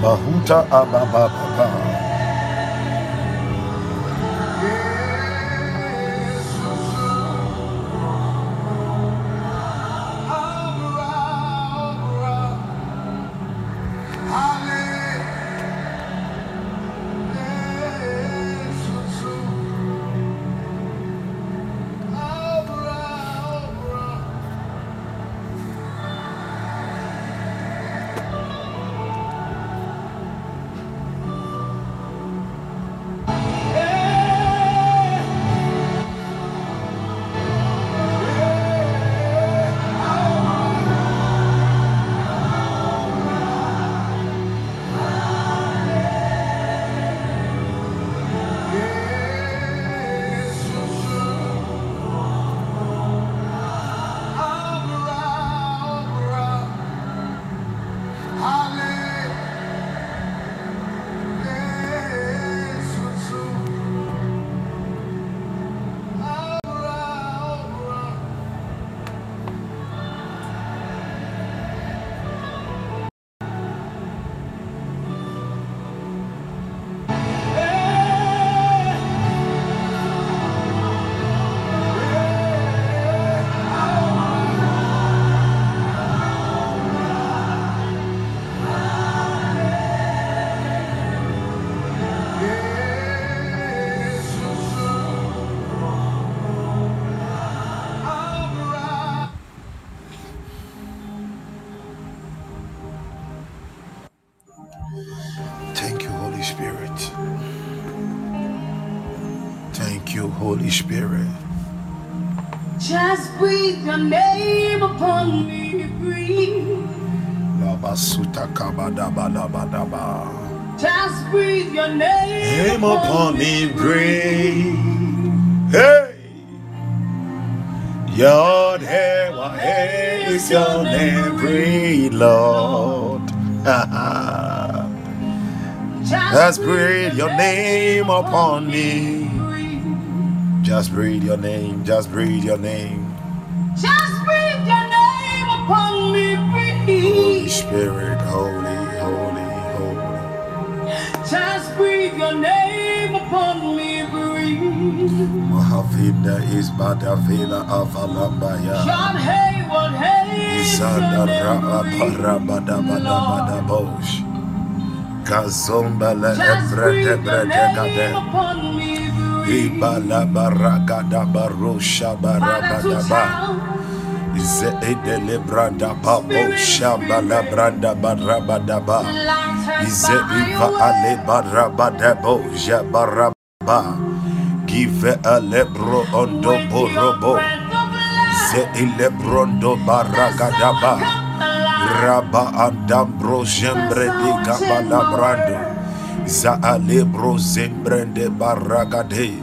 Rabahuta Ababa. Ah, name upon me. Just breathe your name, just breathe your name. Just breathe your name upon me, breathe. Holy. Spirit, holy, holy, holy. Just breathe your name upon me, breathe. Mahavinda is Badavila Avalambaya. John Hayward, hey, Isanda your name, Raba breathe. Parabadabadabosh. Kazomba le Just ebrede breathe your brede name gade. upon me. Ibala baragada barosha Father to barabadaba. town, Ize edele branda babo shamba la branda barabadaba. light Ize by iva ale way. barabadabo ja baraba. Give a lebro ondo borobo. breath of life, Ze ilebrondo the sun baragadaba. Raba andambro jembre di gabala. Za alebro zembrende baragade.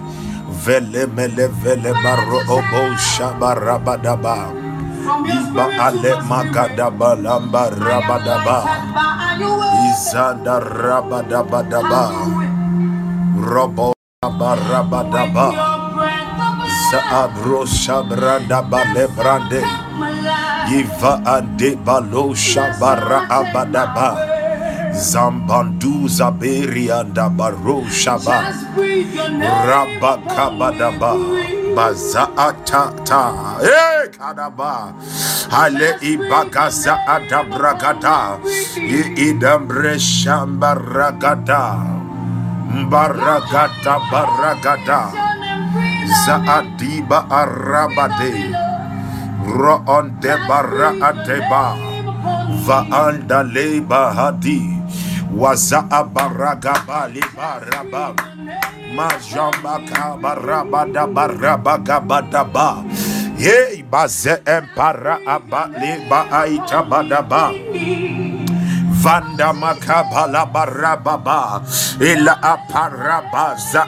Vele mele vele baro obo shabarabadaba. Iba ale magadaba lamba rabadaba. Izanda rabadabadaba. Robo life, Zaabro shabranda bale brande. come alive. Iva ande balo shabara abadaba. Zambandu zaberi anda baro shaba. Rabakabadaba. me, breathe. Bazaatata. Eh kadaba. Hale ibagaza adabragada. I idambre shambaragada. Mbaragada baragada. Me. Zaadiba arabade. Roon de bara adeba. Vaanda leba hadi. Waza abaragaba libaraba. Majamba kabarabada barabagabadaba. Hey, baze empara abali ba aita badaba. Vanda makabala barababa. Ila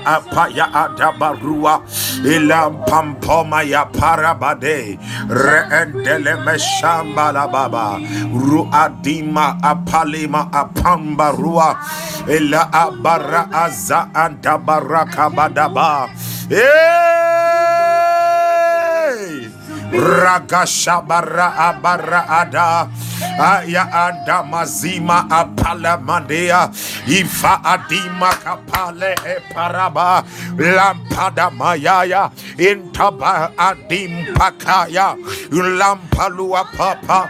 apaya adabarua. Ila pampoma ya parabade. Reendele meshamba la baba. Ruadima apalima apamba rua. Ila abara aza andabaraka badaba eh! Ragashabara abara ada aya ada mazima apala mandea ifa adima kapale e paraba lampada mayaya. Intaba adim pakaya. Lampalua papa.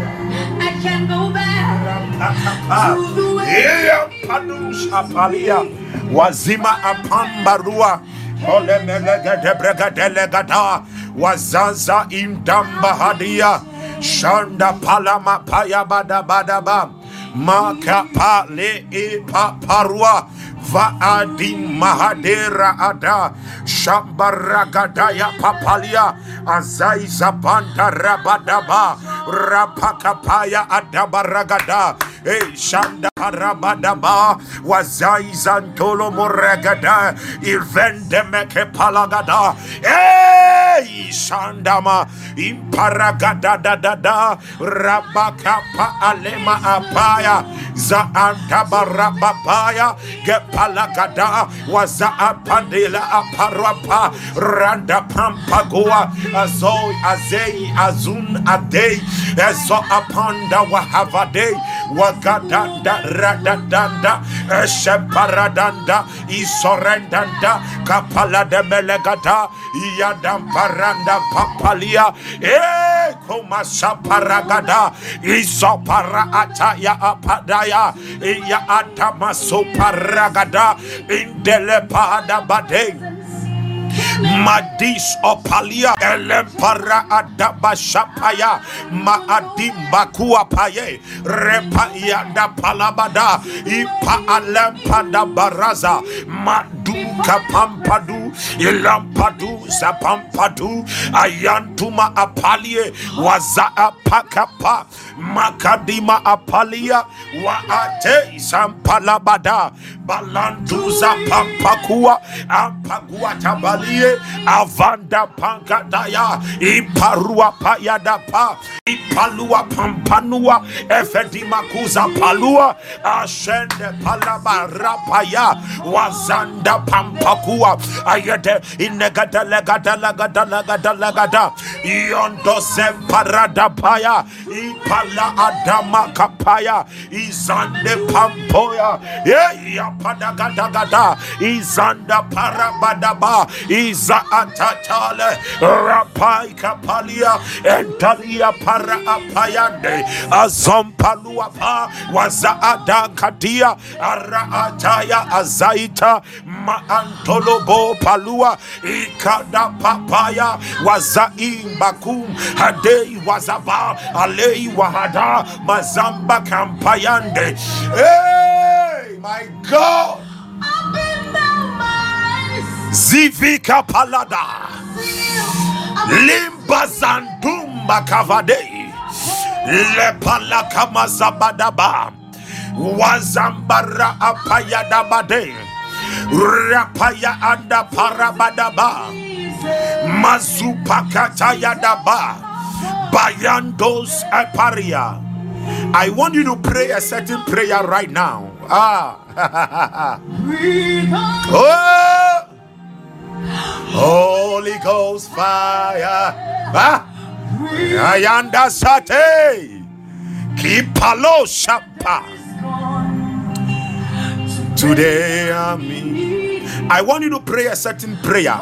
I can go back. Wazima apambarua olemelegedebregedelegada wazanza indambahadia shanda palama payabadabadaba makapa Vaadi Mahadera Ada Shambaragadaya Papalia Azai Zabanda Rabadaba Rapakapaya Adabaragada E Shanda Rabadaba Wazai Zantolo Moragada Ivende Meke Palagada Eh Shandama Imparagada da da da Rabakapa Alema Apaya Zaantaba Rabapaya Gepalagada Waza Apandela Aparapa Randa Pampagua Azoi Azei Azun Adei Ezo Apanda wahavadei wagada da rada da da Esheparadanda Isorendanda Kapala de Melegada Yadampa paranda papalia. Eh, e koma shaparagada isopara ataya apadaya. Iya atama soparagada indele pada badeng Madis opalia. Elempara adabashapaya maadimbakuwa paye. Repa yada palabada. Ipa alempa da baraza Padu Kapampadu Ilampadu Zapampadu Ayantuma Apalie Waza Apakapa. Makadima Apalia Waate Zampalabada Balantuza pampakua ampagua tabalie avanda pankataya imparua payadapa impalua pampanua efedimakuza palua ashende palabarapaya wazanda pampakua ayede inegadalegadalegadalegadalagada iondosemparadapaya ipala adamakapaya izande pampoya yeah. Padagadagada, Izanda Parabadaba, Iza Atatale, Rapai Kapalia, Entalia Para Apayande, Azompaluapa, Wazaada Kadia, Araataya Azaita, Maantolobo Palua, Ikada Papaya, Wazaim Bakum, Hadei Wazaba, Alei Wahada, Mazamba Kampayande. Hey, my God. Zivika Palada. Limba Zandumba Kavadei. Lepala Kamazabadaba. Wazambara Apayadabade. Rapaya anda parabadaba. Mazupakata yadaba. Bayandos aparia. I want you to pray a certain prayer right now. Ah. oh. Holy Ghost fire. Ah. Ayanda sate. Kipalo shapa. Today I'm in. I want you to pray a certain prayer.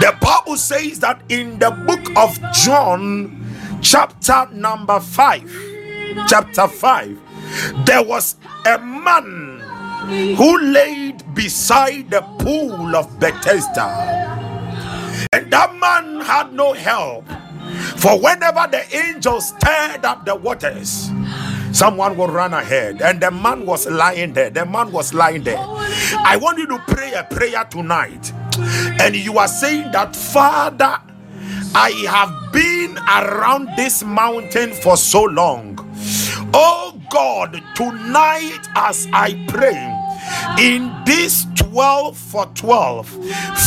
The Bible says that in the book of John, chapter number 5, chapter 5, there was a man who laid beside the pool of Bethesda. And that man had no help. For whenever the angels stirred up the waters, someone would run ahead. And the man was lying there. The man was lying there. I want you to pray a prayer tonight. And you are saying that father i have been around this mountain for so long. Oh God, tonight as I pray in this 12 for 12,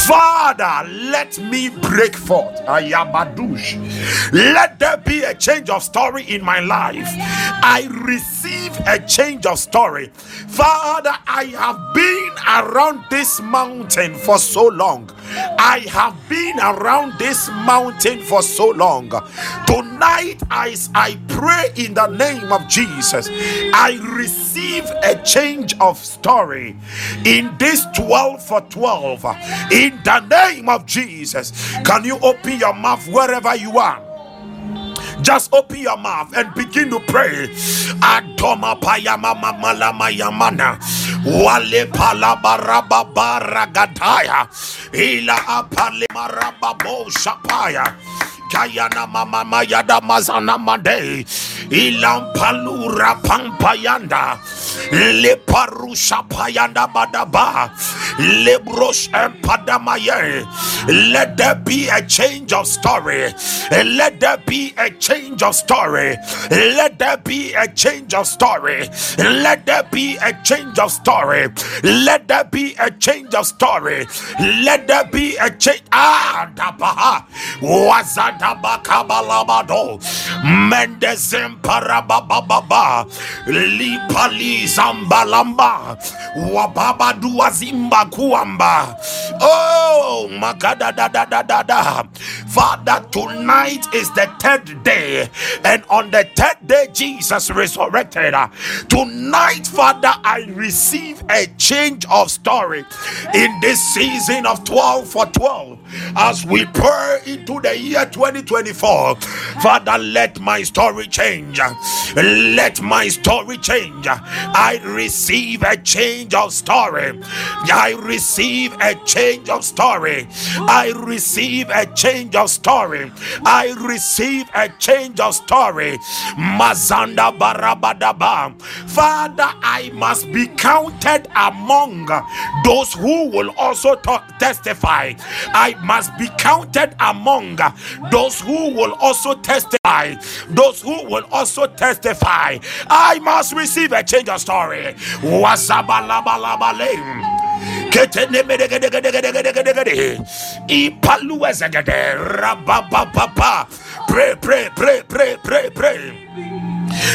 Father, let me break forth. Ayabadush. Let there be a change of story in my life. I receive a change of story. Father, I have been around this mountain for so long. I have been around this mountain for so long. Tonight, as I pray in the name of Jesus, I receive a change of story in this 12 for 12. In the name of Jesus, can you open your mouth wherever you are? Just open your mouth and begin to pray. Adoma payama. Wale baragataya. Ila apale marababo shapaya. Kayana mama mayada mazana made. Ilampalura pampayanda. Leparusha payanda badaba. Lebrosh empadamaye. Let there be a change of story. Let there be a change of story. Let there be a change of story. Let there be a change of story. Let there be a change of story. Let there be a change. Ah, dabaha. Wazadaba kabalabado. Mendezem parabababa. Lipali zambalamba. Wababa duazimba kuamba. Oh, magada da da da da da. Father, tonight is the third day, and on the third day, Jesus resurrected. Tonight, Father, I receive a change of story in this season of 12 for 12 as we pray into the year 2024. Father, let my story change. Let my story change. I receive a change of story. I receive a change of story. I receive a change of story. I receive a change of story. Mazanda barabadaba. Father, I must be counted among those who will also testify. I must be counted among those who will also testify. Those who will also testify. I must receive a change of story. Pray, pray, pray, pray, pray, pray.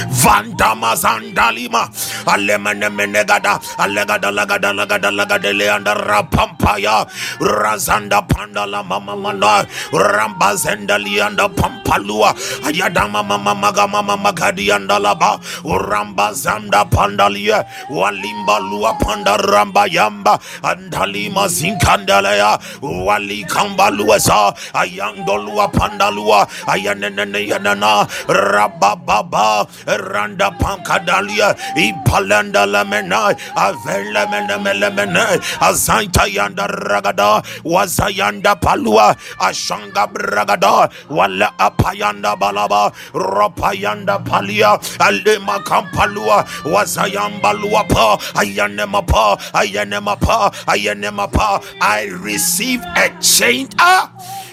Vandama Zandalima Alemene Menegada Alegada Lagada Lagada Lagada Leanda Rapampaya. Razanda Pandala Mama Mana Ramba Zendali and Pampalua. Ayadama Mama Maga Mama Magadi and Alaba Ramba Zanda Pandalia Walimba Lua Panda Ramba Yamba. Andalima Zinkandalea Wali Kambaluesa Ayandolua Pandalua Ayanene Yanana. Rabababa Randa Pankadalia, Impalanda Lamena, Avela Menemelemene, Azanta Yanda Ragada, Wazayanda Palua, Ashanga Bragada, Wala Apayanda Balaba, Ropayanda Palia, Alema Kampalua, Wazayamba Luapa, Ayanemapa, Ayanemapa, Ayanemapa. I receive a change. Ah!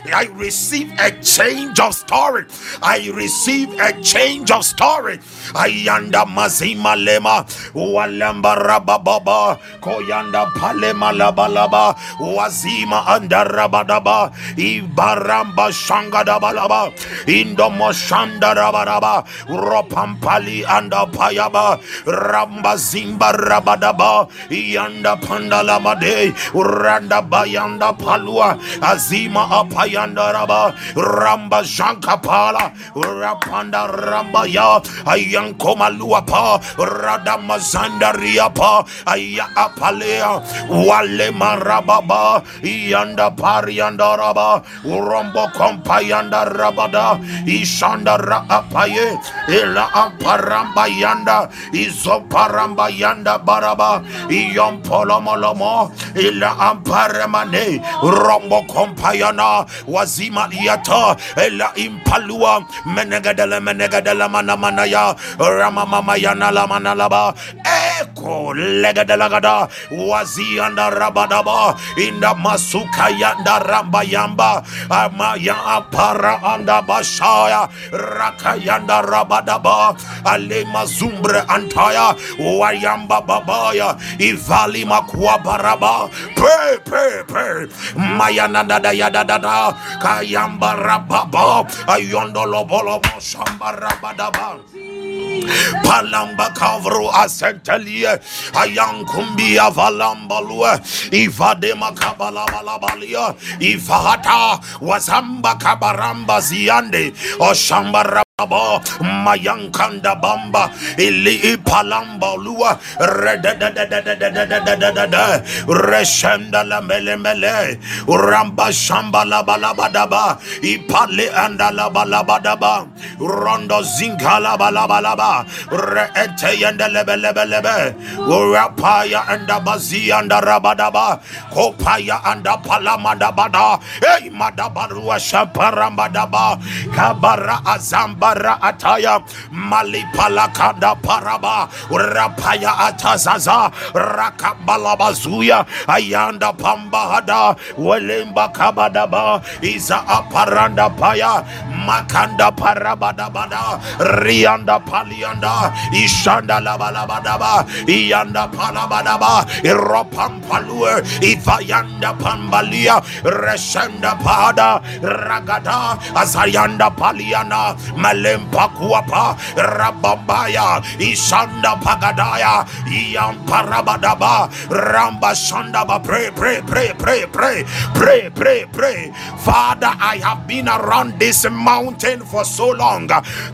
I receive a change of story. I receive a change of story. Ayanda mazima lema walamba rabababa koyanda palema labalaba wazima anda rabadaba ibaramba shangada balaba indomo shanda rabadaba ropampali anda payaba ramba zimba rabadaba yanda pandala made randa bayanda palua azima apaya Yandaraba Ramba Jankapala Rapanda Ramba Ya Ayanko Maluapa Radamazandariapa Aya Apalea Wale Marababa Yanda Pariandaraba Rombo Kompayanda Rabada Ishanda Raapaye Ela Amparamba Yanda Izoparamba Yanda Baraba Iyom Polomolomo Ila Amparemane Rombo Kompayana wazima liata ela impalua menegadele menegadele mana manaya rama mama yana la mana laba e Roko Legadalagada Wazianda Rabadaba in the Masuka Yanda Ramba Yamba Amaya Apara Anda Bashaya Rakayanda Rabadaba Ale Mazumbre Antaya Wayamba Babaya Ivali Makwa Baraba Pray, pray, pray Mayana Dada Yada Dada Kayamba Rababa Ayondo Lobolo Shamba Rabadaba. Palamba Kavru Asentelie ayankumbi avalambalua ivadema kabalabalabalia ivahata wazamba kabaramba ziande oshambara Mayankanda Bamba Ili Palamba Lua Reshenda la mele mele Ramba Shamba la balabadaba Ipale anda la balabadaba Rondo Zinka la balabalaba Reete yanda lebe lebe lebe Rapaya anda bazi anda rabadaba Kopaya anda palamada bada Ey madabarua shaparambadaba Kabara azamba para ataya malipalakanda paraba rapaya atazaza rakabalabazuya ayanda pambahada welemba kabadaba iza aparanda paya makanda parabadabada rianda palianda ishanda labalabadaba iyanda palabadaba iropampalue ivayanda pambalia resenda pada ragada azayanda paliana mal lempa kuapa rabambaya ishanda pagadaya iyam parabadaba ramba shandaba pray pray pray pray pray pray pray pray father i have been around this mountain for so long.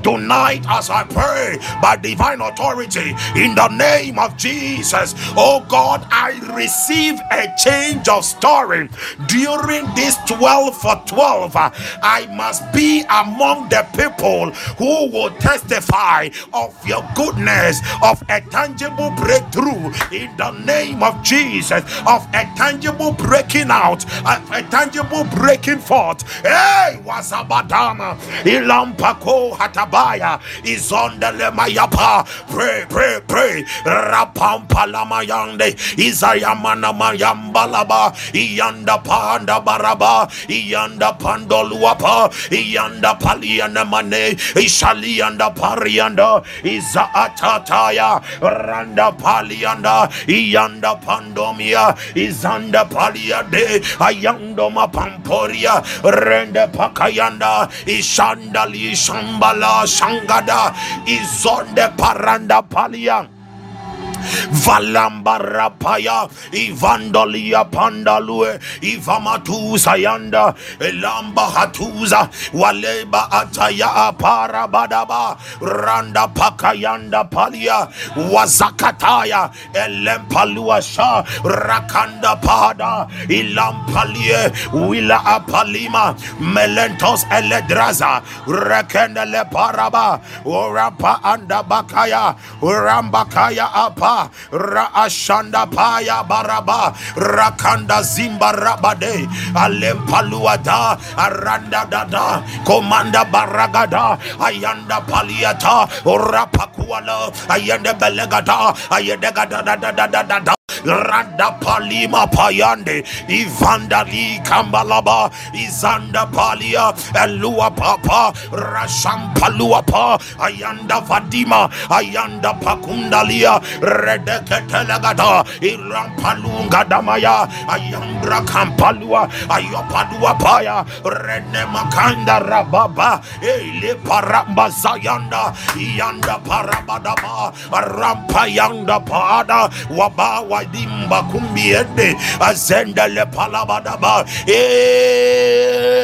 Tonight as i pray by divine authority in the name of jesus oh god i receive a change of story. During this 12 for 12 i must be among the people who will testify of your goodness, of a tangible breakthrough in the name of Jesus, of a tangible breaking out, of a tangible breaking forth. Hey, wasabadama, ilampako hatabaya, is on the lemayapa. Pray, pray, pray. Rapampalamayande, Izayamana mayambalaba, Iyanda panda baraba, Iyanda pandoluapa, Iyanda paliana mane, Ishalianda Parianda. Iza Atataya Randa Palianda. Ianda Pandomia Izanda Paliade. Ayandoma Pamporia Rende Pakayanda Ishandali Shambala Shangada Izonde Paranda Palia Valamba rapaya Ivandolia pandalue Ivamatusa yanda Elamba hatuza Waleba ataya parabadaba Randa pakayanda palia Wazakataya Elempalua sha Rakanda pada Ilampalie Wila apalima Melentos eledraza Rekendele paraba Urapa anda bakaya Urambakaya apa Raashanda Paya Baraba. Rakanda Zimba Rabade. Alempaluada Aranda Dada Komanda Baragada Ayanda Paliata. Rapakuala Ayanda Belegada Ayanda Dada Dada Randa Palima Payande, Ivandali Kambalaba, Izanda Palia, Elua Papa, Rasham Paluapa, Ayanda Vadima, Ayanda Pakundalia, Redeketelegada, Iram Palunga Damaya, Ayambra Kampalua, Ayopadua Paya, Rene Makanda Rababa, Ele Paramba Zayanda, Yanda Parabadaba, Rampayanda Pada, Waba badimba kumbiende. Azendele palabadaba.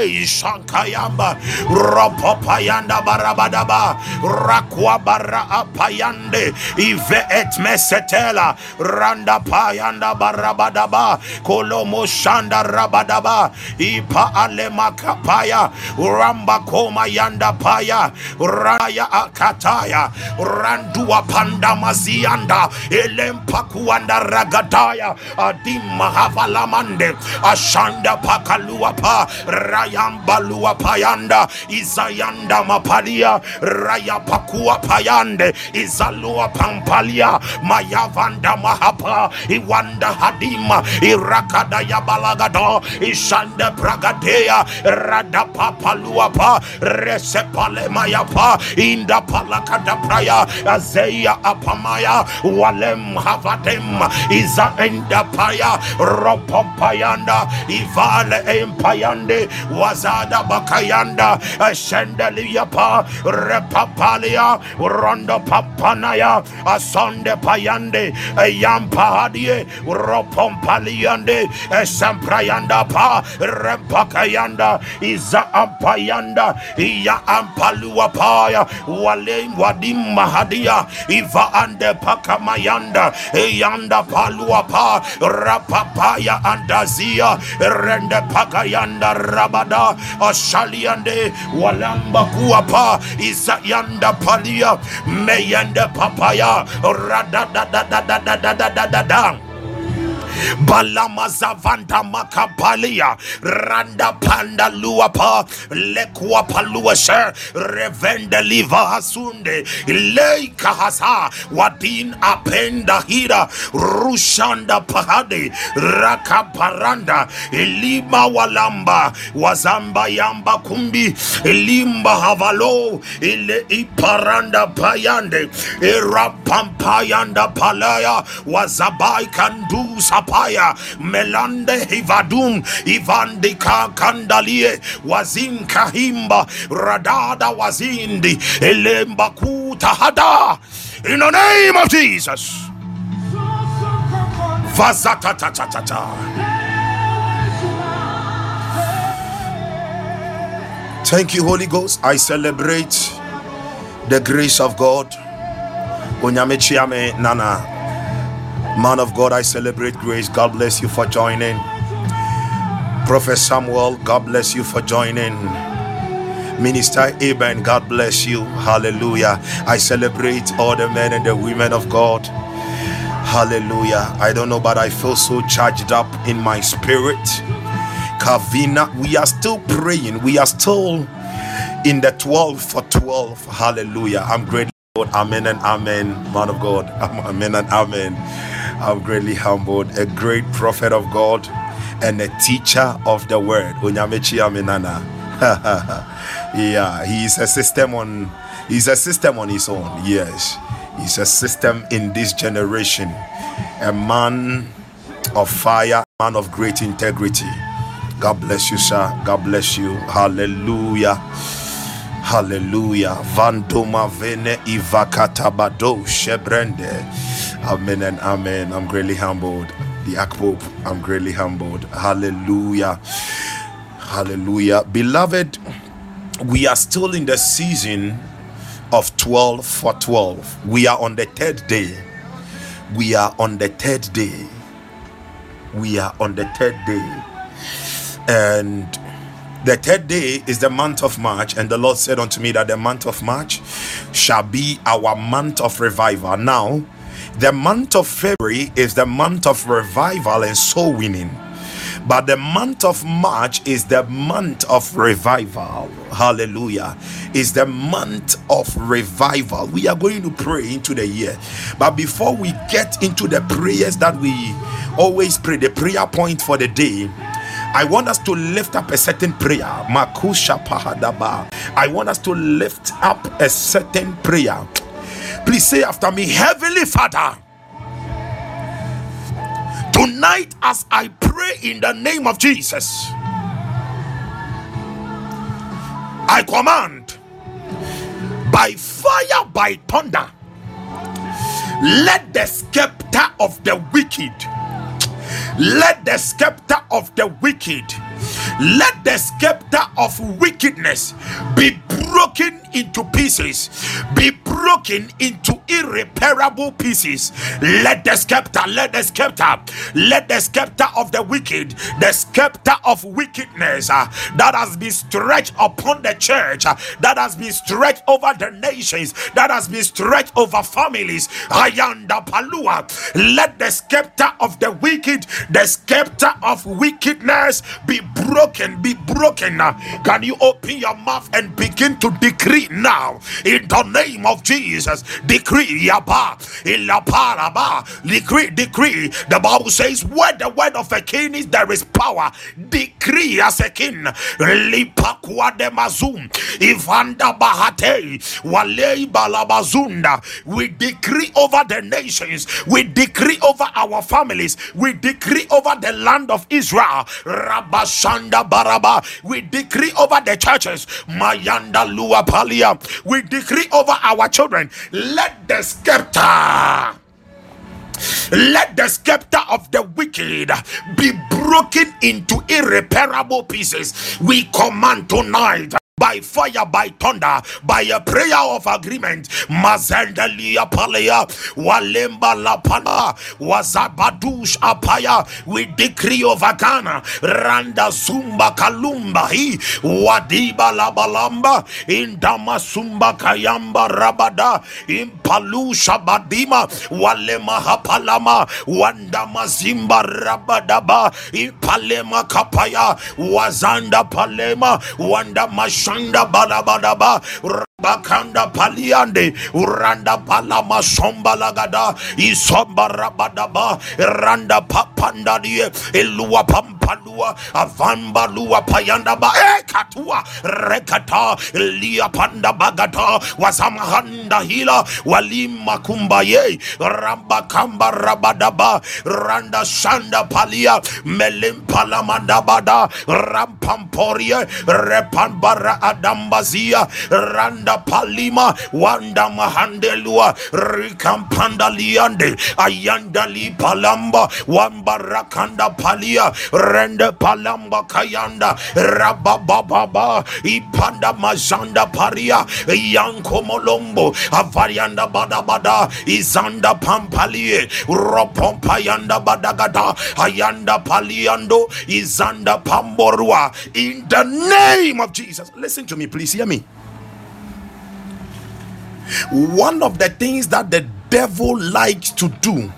Ishankayamba ropopayanda barabadaba. Rakwabara apayande ive etmesetela randa payanda barabadaba. Kolomo shanda rabadaba. Ipa alemakapaya ramba koma yanda paya. Raya akataya. Randua pandamazianda elempakuanda Ragadaya Adim Mahavalamande Ashanda Pakaluapa Rayambalua Payanda Izayanda Mapalia Raya Pakua Payande Izalua Pampalia Mayavanda Mahapa Iwanda Hadima Irakadaya Balagado Ishanda Pragadea Radapapaluapa Resepale Mayapa Inda Palakada Praya Azeya Apamaya Walem Havadem Iza Endapaya Ropompayanda Ivale Empayande Wazada Bakayanda Ashendeliapa Repapalia Rondo Papanaya Asonde Payande Yampahadie Ropompaliande Esamprayanda Pa Rempakayanda Iza Ampayanda Iya Ampalua Paya Wale Wadim Mahadia Iva Ande Pakamayanda Eyanda Palua Pa Rapapaya Andazia Rende Pakayanda Rabada Ashaliande Walamba Kuapa Isayanda Palia Meyende Papaya Radada balamazavanda makapalia. Randa panda luapa. Lekuapaluashe revenda liva hasunde. Leikahasa wadin apenda hira. Rushanda pahade. Rakaparanda lima walamba. Wazamba yamba kumbi. Limba havalo. Ile iparanda payande. Irapampayanda palaya. Wazabai kandusa sapaya melande hivadum ivandika kandalie wazinka himba radada wazindi elemba kutahada in the name of jesus. Thank you, Holy Ghost. I celebrate the grace of God. Onyamechiame Nana, man of God, I celebrate grace. God bless you for joining. Prophet Samuel, God bless you for joining. Minister Aben, God bless you. Hallelujah. I celebrate all the men and the women of God. Hallelujah. I don't know, but I feel so charged up in my spirit. Kavina, we are still praying. We are still in the 12 for 12. Hallelujah. I'm Lord. Amen and amen. Man of God. Amen and amen. I'm greatly humbled. A great prophet of God and a teacher of the word. Yeah, he's a system on he's a system on his own. Yes. He's a system in this generation. A man of fire, man of great integrity. God bless you, sir. God bless you. Hallelujah. Hallelujah. Vandoma vene ivakatabado shebrende. Amen and amen. I'm greatly humbled. The Akpope, I'm greatly humbled. Hallelujah. Hallelujah. Beloved, we are still in the season of 12 for 12. We are on the third day. We are on the third day. We are on the third day. And the third day is the month of March, and the Lord said unto me that the month of March shall be our month of revival. Now, the month of February is the month of revival and soul winning. But the month of March is the month of revival. Hallelujah. Is the month of revival. We are going to pray into the year. But before we get into the prayers that we always pray, the prayer point for the day, I want us to lift up a certain prayer. Makusha Pahadaba. I want us to lift up a certain prayer. Please say after me, Heavenly Father. Tonight, as I pray in the name of Jesus, I command by fire, by thunder, let the scepter of the wicked let the scepter of the wicked, let the scepter of wickedness be broken into pieces, be broken into irreparable pieces. Let the scepter, let the scepter, let the scepter of the wicked, the scepter of wickedness uh, that has been stretched upon the church, uh, that has been stretched over the nations, that has been stretched over families. Ayanda Palua. Let the scepter of the wicked, the scepter of wickedness be broken, be broken. Can you open your mouth and begin to decree now in the name of Jesus? Decree, yaba, ilaparaba, decree, decree. The Bible says, Where the word of a king is, there is power. Decree as a king. Lipakwa de mazum, Ivanda bahate, walei balabazunda. We decree over the nations, we decree over our families, we decree over the land of Israel. Rabashanda baraba, we decree over the churches. Mayanda luapalia, we decree over our children. Let the scepter let the scepter of the wicked be broken into irreparable pieces. We command tonight by fire, by thunder, by a prayer of agreement. Mazendalia palea, walemba la wazabadush apaya. We decree over Ghana, randa zumba kalumba hi, wadiba la balamba, indama kayamba rabada, impalusha badima, walema hapalama, wandama zimba rabadaba, impalema kapaya, wazanda palema, wanda shanda balabadaba bakanda paliande. Uranda palama somba lagada. Isomba rabadaba randa papanda die. Elua pampalua. Avamba lua payanda ba. E katua. Rekata. Lia panda bagata. Wasamahanda hila. Walima kumbaye ramba kamba rabadaba randa shanda palia. Melim palamanda bada repambara adambazia randa palima wanda mahandelua rikampanda liande ayandali palamba wamba rakanda palia rende palamba kayanda rabababa ipanda mazanda paria yanko molombo avarianda badabada izanda pampalie ropompayanda badagada ayanda paliando izanda pamborua. In the name of Jesus listen to me please. Hear me. One of the things that the devil likes to do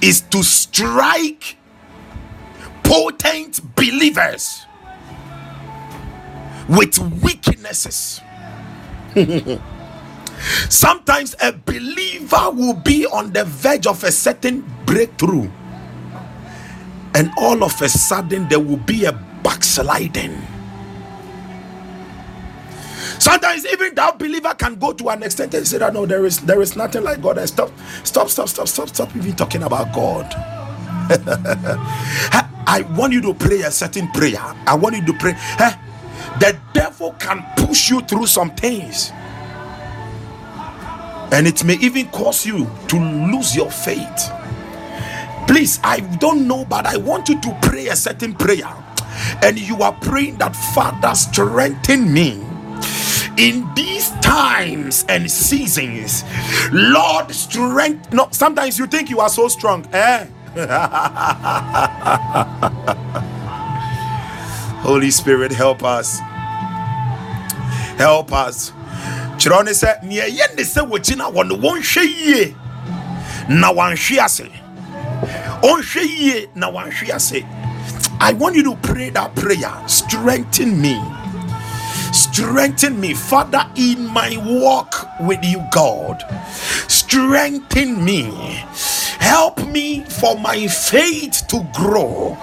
is to strike potent believers with weaknesses. Sometimes a believer will be on the verge of a certain breakthrough, and all of a sudden there will be a backsliding Sometimes even that believer can go to an extent and say that no, there is there is nothing like God. And stop, stop, stop, stop, stop, stop even talking about God. I want you to pray a certain prayer. I want you to pray. The devil can push you through some things. And it may even cause you to lose your faith. Please, I don't know, but I want you to pray a certain prayer. And you are praying that Father, strengthen me in these times and seasons lord strength no sometimes you think you are so strong eh? Holy spirit help us. Help us. Kyerɛ ne sɛ nea ɛyɛ ne sɛ wɔgyina wɔ no wɔnhwɛ yie na wanhwe ase. Ɔnhwɛ yie na ase. I want you to pray that prayer. Strengthen me Strengthen me, Father, in my walk with you, God. Strengthen me. Help me for my faith to grow.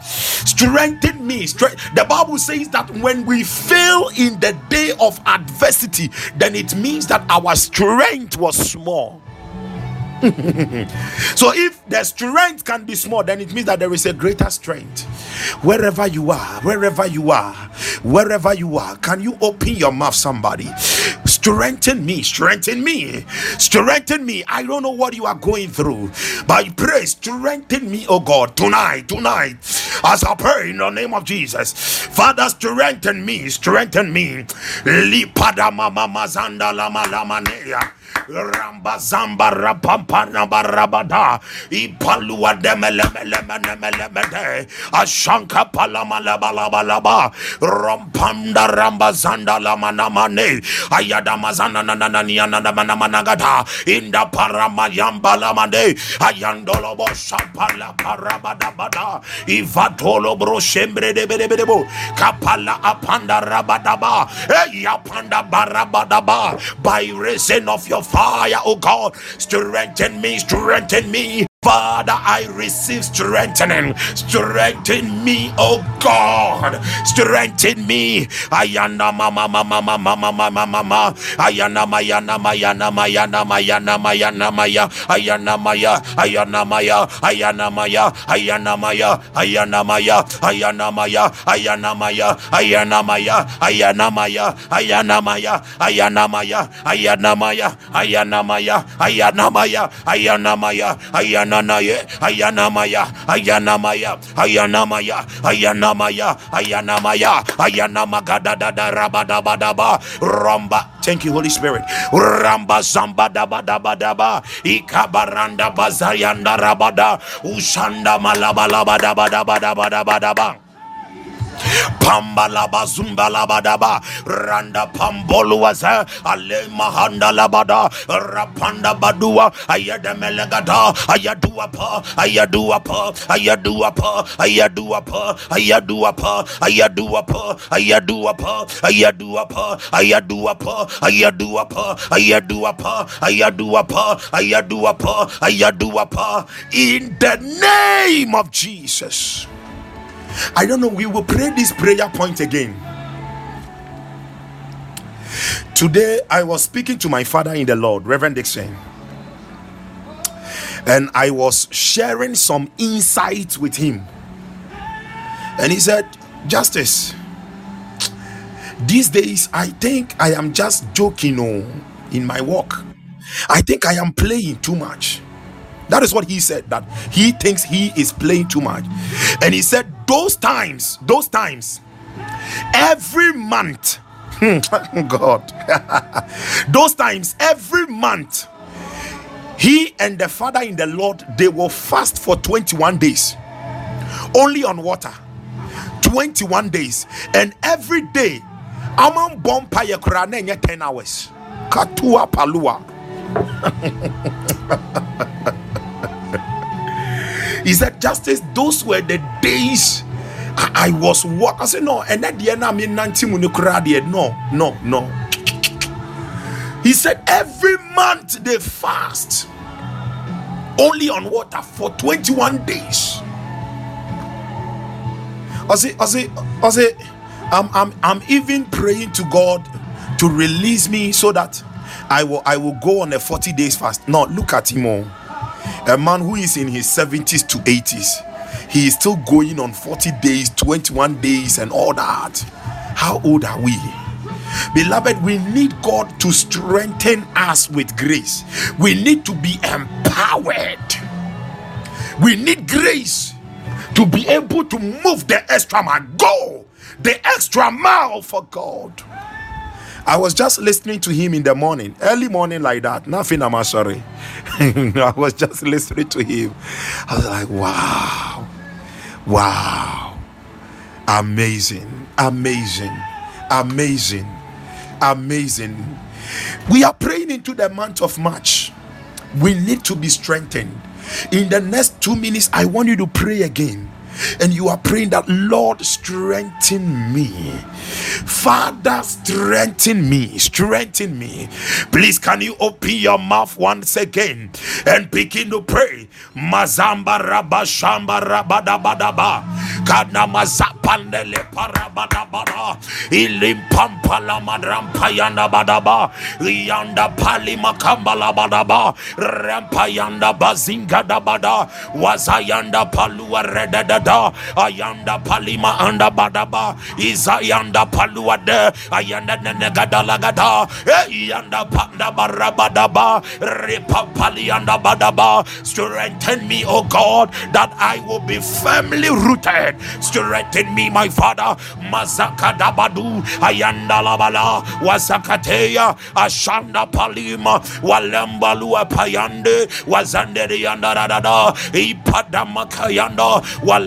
Strengthen me. The Bible says that when we fail in the day of adversity, then it means that our strength was small. so if the strength can be small, then it means that there is a greater strength. Wherever you are, wherever you are, wherever you are, can you open your mouth, somebody? Strengthen me, strengthen me, strengthen me. I don't know what you are going through, but pray, strengthen me, oh God, tonight, tonight. As I pray in the name of Jesus, Father, strengthen me, strengthen me. Lipada mama mazanda lama lama Ramba zamba rapampana panabarabada ipalua demelemelemelemede ashanka palamalabalabalaba rompanda rambazanda lamanamane ayadamazanananananiananamanamanaga inda paramayambalamade ayandolobo shampala parabadabada ivatolo broshembredebedebedebo kapala apanda rabadaba eyapanda barabadaba by reason of your fire o god strengthen me, strengthen me. Father, I receive strengthening. Strengthen me, oh God. Strengthen me. Ayana mama mama mama mama mama. Ayana mayana mayana mayana mayana mayana maya. Ayana maya. Ayana maya. Ayana maya. Ayana maya. Ayana maya. Ayana maya. Ayana maya. Ayana maya. Ayana maya. Ayana maya. Ayana maya. Ayana maya. Ayana maya. Ayana maya. Ayana maya. Ayana Ayananaye, Ayanamaya, Ayanamaya, Ayanamaya, Ayanamaya, Ayanamaya, Ayanamagada Rabadabadaba, Romba. Thank you, Holy Spirit. Ramba Zamba Daba Daba Daba, Ikabaranda Bazayanda Rabada, Ushanda Malabalaba Daba Daba Daba Daba Daba. Pamba laba zumba laba daba randa pambolu waza ale mahanda labada rapanda badua ayada melegada ayadua pa ayadua pa ayadua pa ayadua pa ayadua pa ayadua pa ayadua pa ayadua pa ayadua pa ayadua pa ayadua pa ayadua pa ayadua pa ayadua pa in the name of Jesus I don't know. We will pray this prayer point again. Today, I was speaking to my father in the Lord, Reverend Dixon, and I was sharing some insights with him. And he said, Justice, these days I think I am just joking oh, in my work. I think I am playing too much. That is what he said, that he thinks he is playing too much. And he said, Those times, those times, every month, hmm, God, those times, every month, he and the father in the Lord they will fast for 21 days only on water. 21 days. And every day among bompa 10 hours. Katua palua He said, Justice, those were the days I, I was what I said, no, and at the end, I mean, no, no, no. He said, every month they fast only on water for 21 days. I say, I say, I say, I'm, I'm, I'm even praying to God to release me so that I will, I will go on a 40 days fast. No, look at him all. A man who is in his 70s to 80s he is still going on 40 days 21 days and all that. How old are we? Beloved we need god to strengthen us with grace. We need to be empowered. We need grace to be able to move the extra mile. Go the extra mile for god I was just listening to him in the morning, early morning like that. Nothing, I'm sorry. I was just listening to him. I was like, wow, wow, amazing, amazing, amazing, amazing. We are praying into the month of March. We need to be strengthened. In the next two minutes, I want you to pray again and you are praying that Lord strengthen me. Father strengthen me. Strengthen me. Please can you open your mouth once again and begin to pray? Mazamba rabashamba rabadabadaba kana mazapandele parabadabada ilimpampala madrampayanda badaba yanda pali makambala badaba rampayanda bazinga dabada wazayanda palua redada da ayanda palima anda badaba izayanda paluade ayanda nenegadalagada ayanda panda barabadaba ripapali anda badaba strengthen me O God that I will be firmly rooted strengthen me, my Father. Mazaka dabadu, ayanda labala, wazakateya, ashanda palima, walembalua payande, wazandere yanda da ipada makayanda,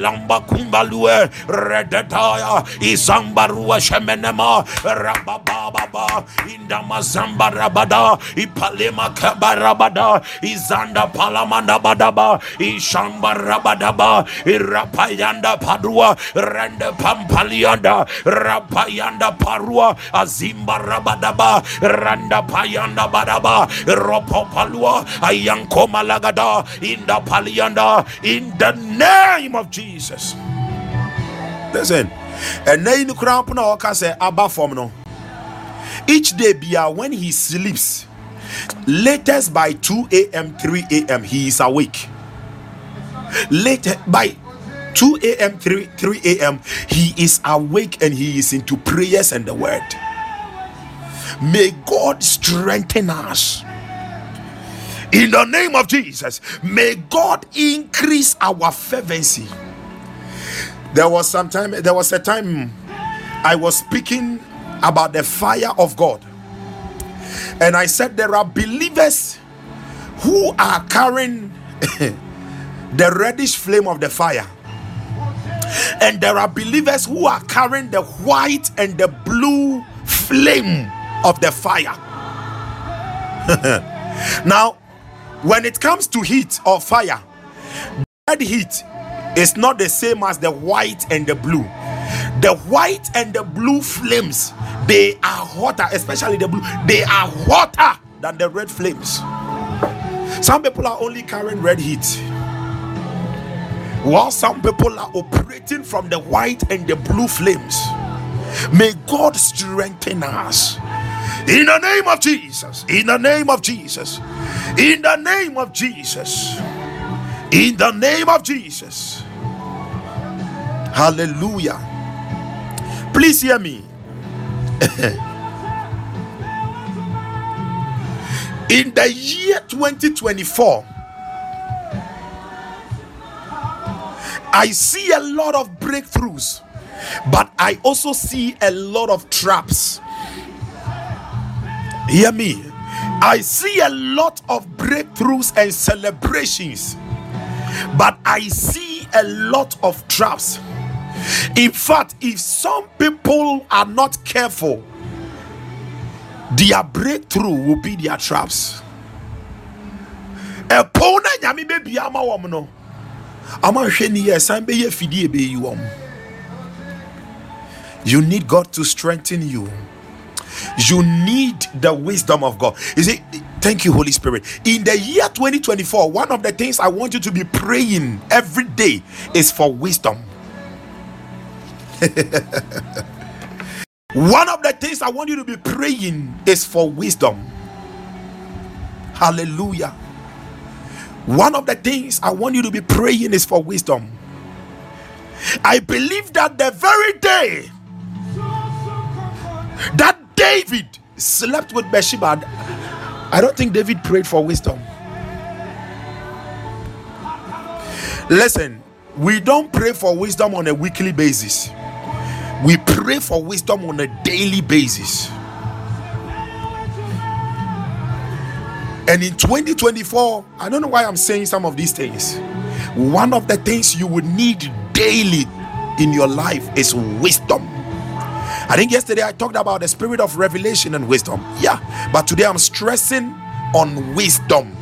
walamba kumbalue, redetaya, izambarua shemenema, rabababa, indamazamba rabada, ipalema kabarabada, izanda palamanda badaba, ishamba rabadaba, irapayanda padua, rende pampalianda, rapayanda parua, azimba rabadaba, randa payanda badaba, ropo palua, ayanko malagada, inda palianda, in the name of Jesus. Listen, and cramp no can say abba form no. Each day, Bia, when he sleeps, latest by 2 a.m., 3 a.m., he is awake. Later by 2 a.m., 3, 3 a.m., he is awake and he is into prayers and the word. May God strengthen us. In the name of Jesus, may God increase our fervency. There was some time, there was a time I was speaking about the fire of God. And I said there are believers who are carrying the reddish flame of the fire. And there are believers who are carrying the white and the blue flame of the fire. now, when it comes to heat or fire, that heat is not the same as the white and the blue. The white and the blue flames, they are hotter, especially the blue, they are hotter than the red flames. Some people are only carrying red heat, while some people are operating from the white and the blue flames. May God strengthen us. In the name of Jesus. In the name of Jesus. In the name of Jesus. In the name of Jesus. Hallelujah. Please hear me. In the year 2024, I see a lot of breakthroughs, but I also see a lot of traps. Hear me. I see a lot of breakthroughs and celebrations, but I see a lot of traps. In fact, if some people are not careful, their breakthrough will be their traps. ɛpɔw na nyame bɛbia ama wɔm no ama hwɛ ni yɛ san bɛyɛ you need god to strengthen you. You need the wisdom of god. You see thank you holy spirit. In the year 2024 one of the things i want you to be praying every day is for wisdom One of the things I want you to be praying is for wisdom. Hallelujah. One of the things I want you to be praying is for wisdom. I believe that the very day that David slept with Bathsheba, I don't think David prayed for wisdom. Listen, we don't pray for wisdom on a weekly basis we pray for wisdom on a daily basis. And in 2024, I don't know why I'm saying some of these things. One of the things you would need daily in your life is wisdom. I think yesterday I talked about the spirit of revelation and wisdom. Yeah, but today I'm stressing on wisdom.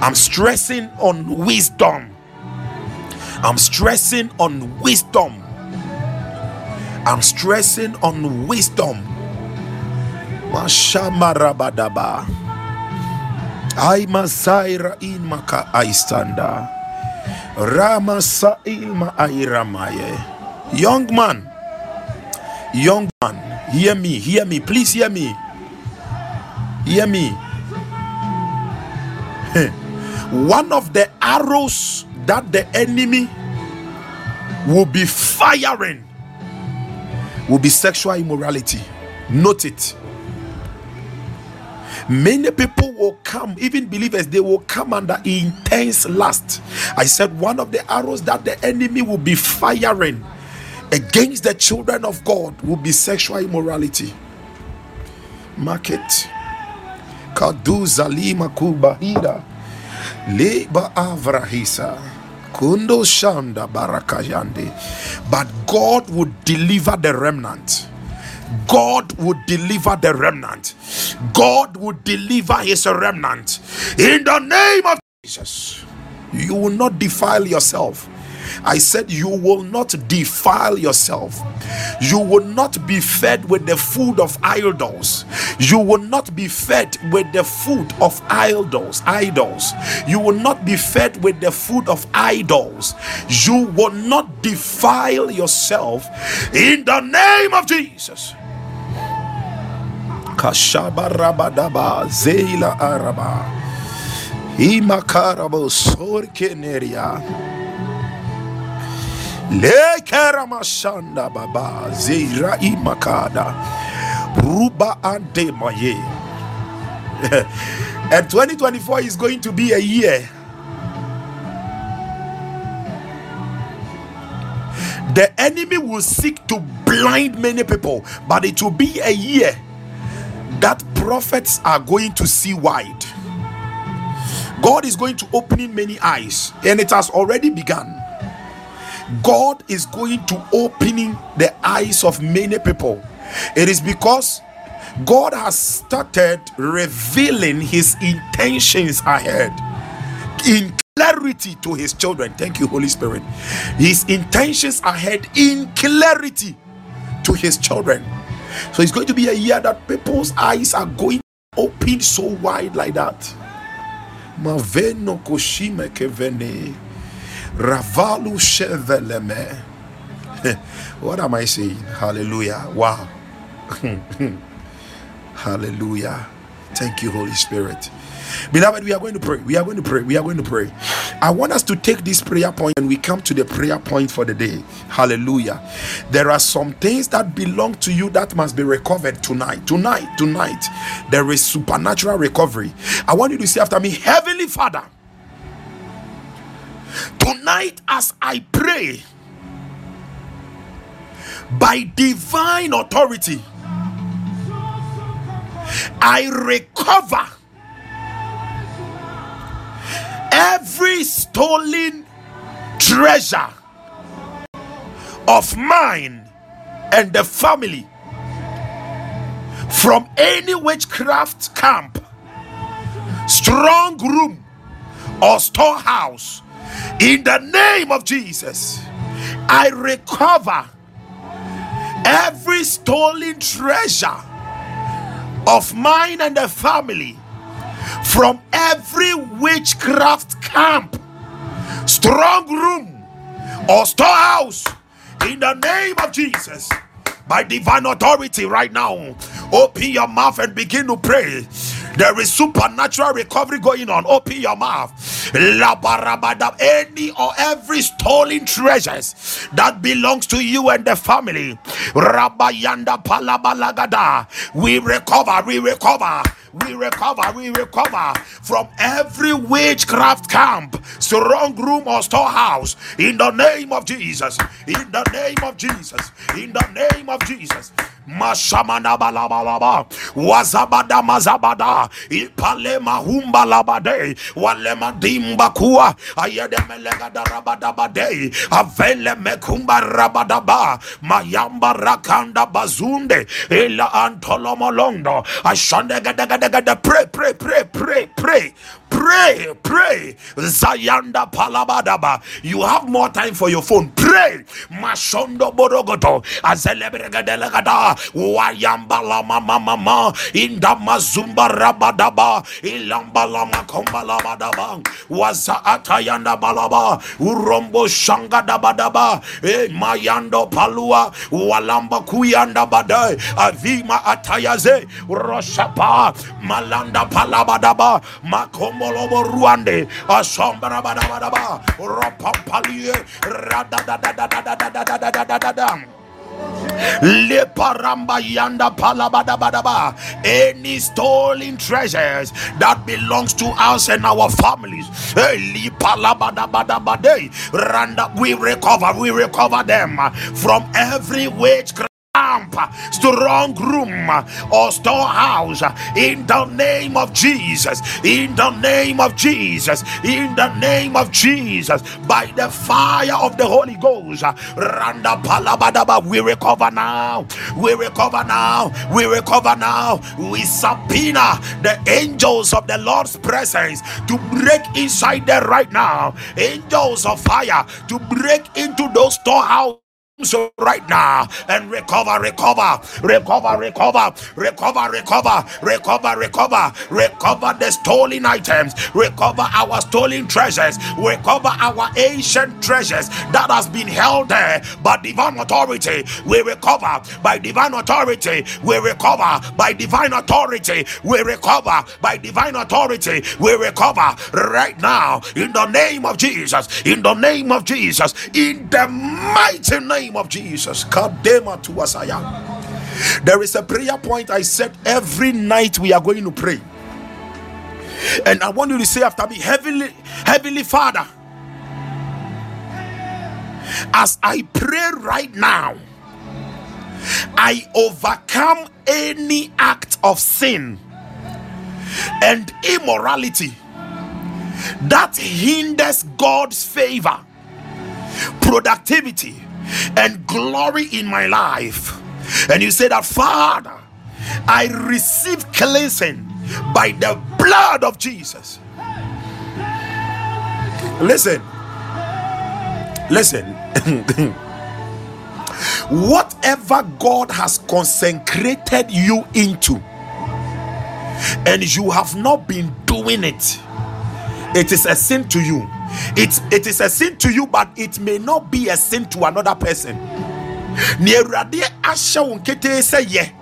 I'm stressing on wisdom. I'm stressing on wisdom. I'm stressing on wisdom. Mashamarabadaba. I masaira in maka aistanda. Rama sailma airamaye. Young man, young man, hear me, hear me, please hear me. Hear me. One of the arrows that the enemy will be firing will be sexual immorality. Note it. Many people will come, even believers, they will come under intense lust. I said one of the arrows that the enemy will be firing against the children of God will be sexual immorality. Market. Kadu Zalima Kubahida. Leba Avrahisa. Shanda. But God would deliver the remnant. God would deliver the remnant. God would deliver his remnant. In the name of Jesus. You will not defile yourself. I said, You will not defile yourself. You will not be fed with the food of idols. You will not be fed with the food of idols. Idols. You will not be fed with the food of idols. You will not defile yourself in the name of Jesus. Kashaba rabadaba zeila araba. Imakarabo sorkeneria. Lekeramashanda baba zira imakada ruba ante maye. and 2024 is going to be a year. The enemy will seek to blind many people, but it will be a year that prophets are going to see wide. God is going to open many eyes, and it has already begun. God is going to opening the eyes of many people. It is because God has started revealing his intentions ahead in clarity to his children. Thank you, Holy Spirit. His intentions ahead in clarity to his children. So it's going to be a year that people's eyes are going open so wide like that. Maveno koshime kevene. Ravalu Sheveleme. what am I saying? Hallelujah. Wow. Hallelujah. Thank you, Holy Spirit. Beloved, we are going to pray. We are going to pray. We are going to pray. I want us to take this prayer point and we come to the prayer point for the day. Hallelujah. There are some things that belong to you that must be recovered tonight. Tonight, tonight, there is supernatural recovery. I want you to say after me, Heavenly Father. Tonight, as I pray, by divine authority, I recover every stolen treasure of mine and the family from any witchcraft camp, strong room, or storehouse in the name of Jesus, I recover every stolen treasure of mine and the family from every witchcraft camp, strong room, or storehouse in the name of Jesus. By divine authority, right now, open your mouth and begin to pray there is supernatural recovery going on. Open your mouth. Any or every stolen treasures that belongs to you and the family. Rabayanda palabalagada. We recover, we recover we recover, we recover from every witchcraft camp, strong room, or storehouse in the name of Jesus. In the name of Jesus. In the name of of Jesus. Mashamana balabalaba wazabada mazabada ipale mahumba labade walema dimba kuwa ayede melega darabada bade avele mekumba rabadaba mayamba rakanda bazunde ila antolomolondo gada pray pray pray pray pray Pray, pray. Zayanda palabadaba. You have more time for your phone. Pray. Mashondo borogoto. Azelebregadelegada. Wayamba lama mama ma. Inda mazumba rabadaba. Ilamba lama komba labadaba. Waza atayanda balaba. Urombo shanga dabadaba. E mayando palua. Walamba kuyanda badai. Avima atayaze. Roshapa. Malanda palabadaba. Makom Molobo Ruande, Asombra Badabadaba, Ropampalie, Radadadadadadadadadadadadadam. Yanda. Any stolen treasures that belongs to us and our families. We recover, we recover them from every witchcraft camp, strong room, or storehouse in the name of Jesus. In the name of Jesus. In the name of Jesus. By the fire of the Holy Ghost. We recover now. We recover now. We recover now. We subpoena the angels of the Lord's presence to break inside there right now. Angels of fire to break into those storehouses so right now and recover, recover, recover, recover, recover, recover, recover, recover, recover the stolen items, recover our stolen treasures, recover our ancient treasures that has been held there by divine authority. We recover by divine authority. We recover by divine authority. We recover by divine authority. We recover right now in the name of Jesus. In the name of Jesus. In the mighty name name of Jesus. Kadema to Asaya. There is a prayer point I said every night we are going to pray. And I want you to say after me, Heavenly, Heavenly Father, as I pray right now, I overcome any act of sin and immorality that hinders God's favor, productivity, and glory in my life. And you say that, Father, I receive cleansing by the blood of Jesus. Listen, listen. Whatever God has consecrated you into, and you have not been doing it, it is a sin to you it, it is a sin to you, but it may not be a sin to another person. Near ahyɛ wo nketee sɛ yɛ.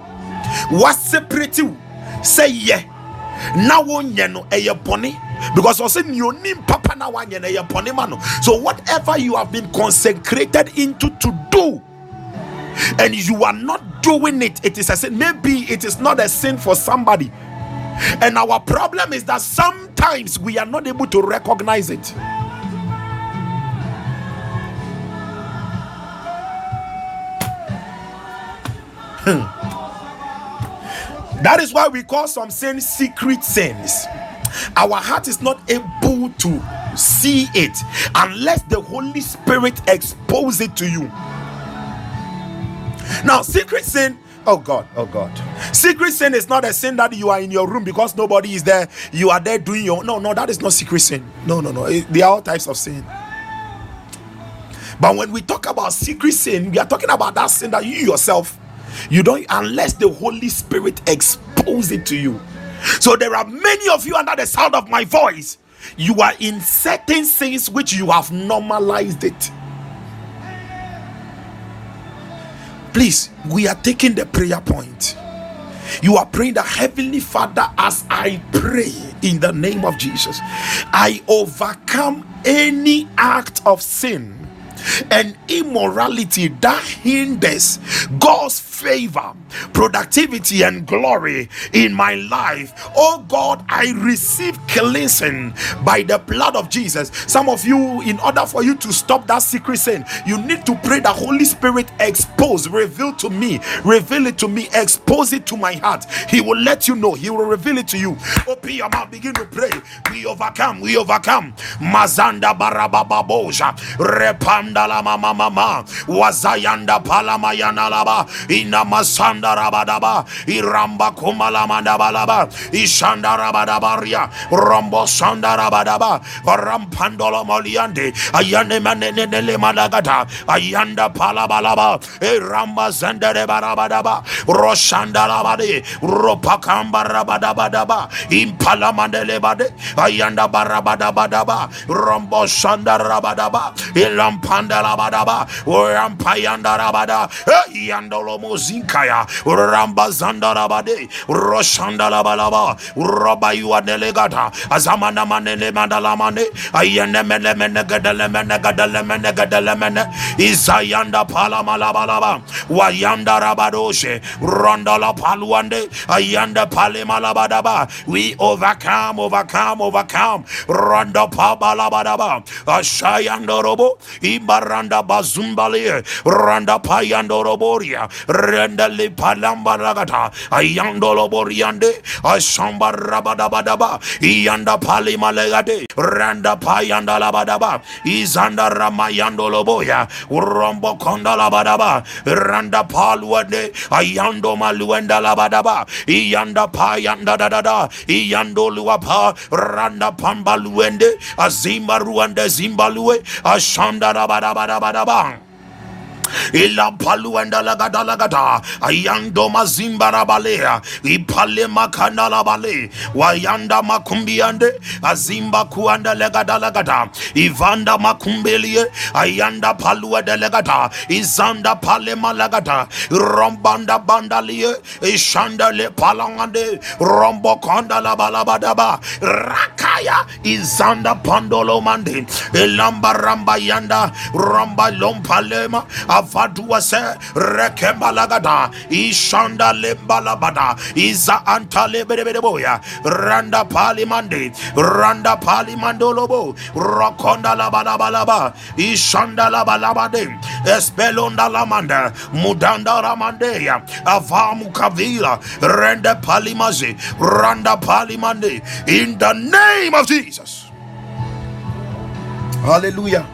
Waseparate wo sɛ yɛ. Na wonyɛ no ɛyɛ bɔne. Because ɔsɛ nea onim papa na wanyɛ no ɛyɛ bɔne ma no. So whatever you have been consecrated into to do and you are not doing it it is a sin. Maybe it is not a sin for somebody and our problem is that sometimes we are not able to recognize it Hmm. that is why we call some sins secret sins. Our heart is not able to see it unless the Holy Spirit expose it to you. Now, secret sin Oh God, oh God. Secret sin is not a sin that you are in your room because nobody is there. You are there doing your no, no, that is not secret sin. No, no, no. Eh, there are all types of sin. But when we talk about secret sin, we are talking about that sin that you yourself you don't, unless the Holy Spirit expose it to you. So there are many of you under the sound of my voice. You are in certain sins which you have normalized it. Please, we are taking the prayer point. You are praying the Heavenly Father as I pray in the name of Jesus. I overcome any act of sin and immorality that hinders God's favor, productivity, and glory in my life. Oh God, I receive cleansing by the blood of Jesus. Some of you, in order for you to stop that secret sin, you need to pray the Holy Spirit expose, reveal to me, reveal it to me, expose it to my heart. He will let you know, He will reveal it to you. Open your mouth, begin to pray. We overcome, we overcome. Mazanda barababoja, repandala mama mama, wazayanda palamayana laba ina masanda rabadaba iramba kumala mandabalaba ishanda rabadabaria rombo sanda rabadaba rampandolo moliande. Ayane manenele malagata. Ayanda palabalaba. Iramba zendere barabadaba roshanda rabade ropakamba rabadabadaba impala mandele bade ayanda barabadabadaba. Rombo sanda rabadaba ilampanda rabadaba rampayanda rabada yandolo zinkaya ramba zandarabade roshandalabalaba robayua delegata azamana manene mandalamane ayene mene mene gadele mene gadele mene gadele mene izayanda palamalabalaba wayanda rabadoshe rondala paluande ayanda palemalabadaba we overcome overcome overcome. Ronda pabalabadaba ashayandorobo ibaranda bazumbali randa payandoroboria renda li palambaragata ayandoloboriande ashambarabadabadaba iyanda palimalegade randa payanda labadaba. Izanda ramayandoloboya rombo konda labadaba. Randa paluande ayando maluenda labadaba. Iyanda payanda dadada iyando luapa. Randa pambaluende. Azimba ruande zimbalue. Ashanda labadabadabadaba ilampalu enda lagada lagada ayando mazimbara balea ipale makana la bale. Wayanda makumbiande azimba kuanda legada lagada ivanda makumbelie ayanda palua de legada izanda pale malagada rombanda bandalie ishanda le palangande. Rombo konda la balabadaba rakaya. Izanda pandolo mande. Elamba ramba yanda. Romba lompalema avadua se rekembalagada ishanda lembalabada iza antale boya randa palimande randa palimandolobo rokonda labalabalaba ishanda labalabade espelonda lamanda mudanda ramandeya avamu kavila rende palimaze randa palimande in the name of Jesus. Hallelujah.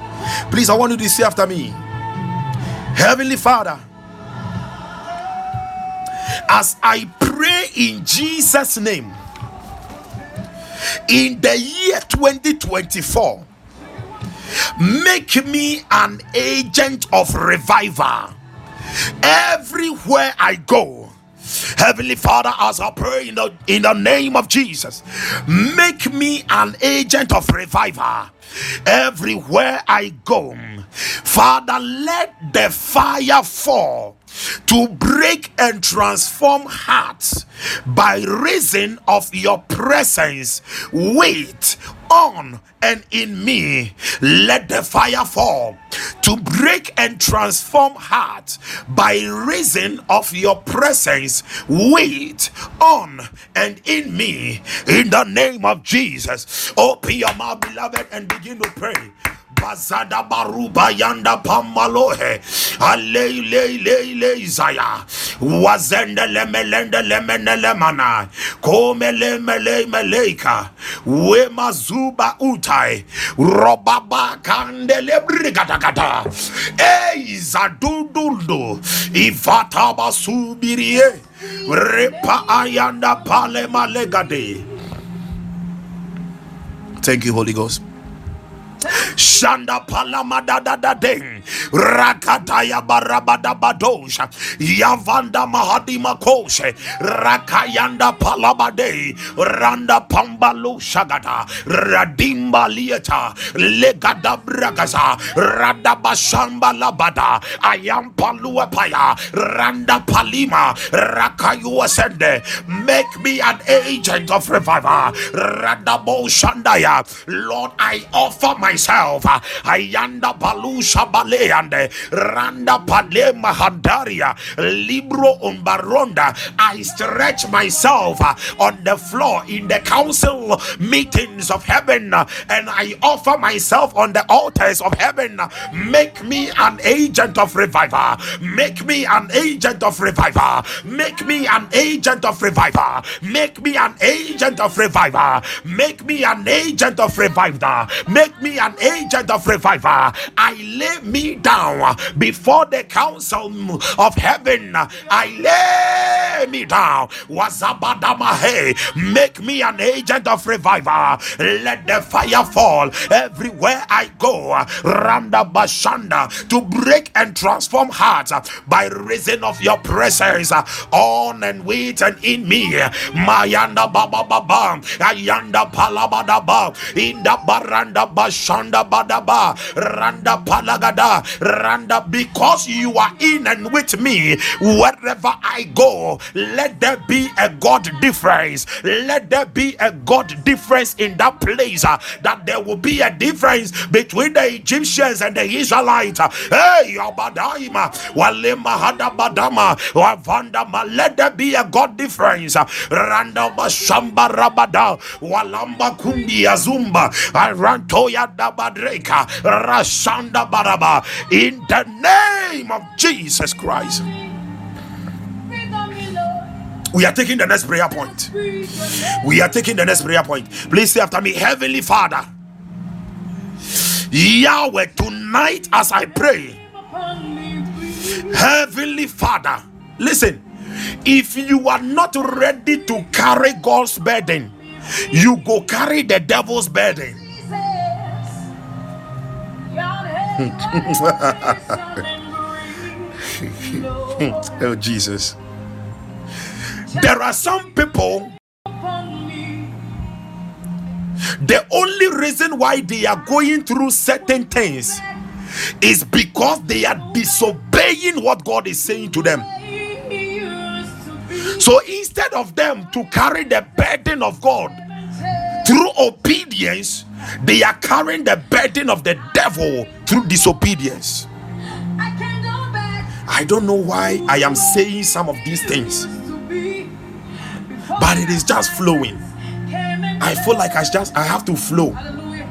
Please I want you to say after me Heavenly Father, as I pray in Jesus' name, in the year 2024, make me an agent of revival everywhere I go. Heavenly Father, as I pray in the, in the name of Jesus, make me an agent of revival everywhere I go. Father, let the fire fall to break and transform hearts by reason of your presence. Wait on and in me. Let the fire fall to break and transform hearts by reason of your presence. Wait on and in me. In the name of Jesus. Open your mouth, beloved, and begin to pray bazada baruba yanda pamalohe. Alei lei lei lei zaya wazende lemelende lemene lemana kome lemele meleika we mazuba utai. Robaba kandele brigadagada ei zaduduldu ivata basubirie. Repa ayanda pale malegade. Thank you, Holy Ghost. Shanda palamada da da ding rakataya barabada badosha yavanda mahadi makoshe. Rakayanda palabade. Randa pambalu shagada radimba lieta. Legada bragaza radabashamba labada. Ayam palua paya. Randa palima. Rakayu ascende make me an agent of revival. Radabo shandaya lord i offer myself. Ayanda balusha baleande randa palema handaria libro umbaronda. I stretch myself on the floor in the council meetings of heaven and i offer myself on the altars of heaven. Make me an agent of revival. Make me an agent of revival. Make me an agent of revival. Make me an agent of revival. Make me an agent of revival. Make me an agent of revival i lay me down before the council of heaven i lay me down. Wazabadamahe, make me an agent of revival. Let the fire fall everywhere I go. Randa Bashanda to break and transform hearts by reason of your presence on and with and in me. Mayanda Baba Baba, Ayanda Palabadaba, Inda Baranda Bashanda Badaba, Randa Palagada, Randa, because you are in and with me wherever I go. Let there be a God difference. Let there be a God difference in that place. uh, that there will be a difference between the Egyptians and the Israelites. Hey, Abadaima, Walema Hadabadama, Wavandama. Let there be a God difference. Randa Bashamba Rabada, Walamba Kundi Azumba, Arantoya Rashanda Baraba. In the name of Jesus Christ. We are taking the next prayer point. We are taking the next prayer point. Please say after me, Heavenly Father. Yahweh, tonight as I pray, Heavenly Father, listen. If you are not ready to carry God's burden, you go carry the devil's burden. Oh, Jesus. There are some people, the only reason why they are going through certain things is because they are disobeying what God is saying to them. So instead of them to carry the burden of God through obedience, they are carrying the burden of the devil through disobedience. I can't go back. I don't know why I am saying some of these things, Used to be before but it is just flowing. I feel like I just I have to flow. Hallelujah.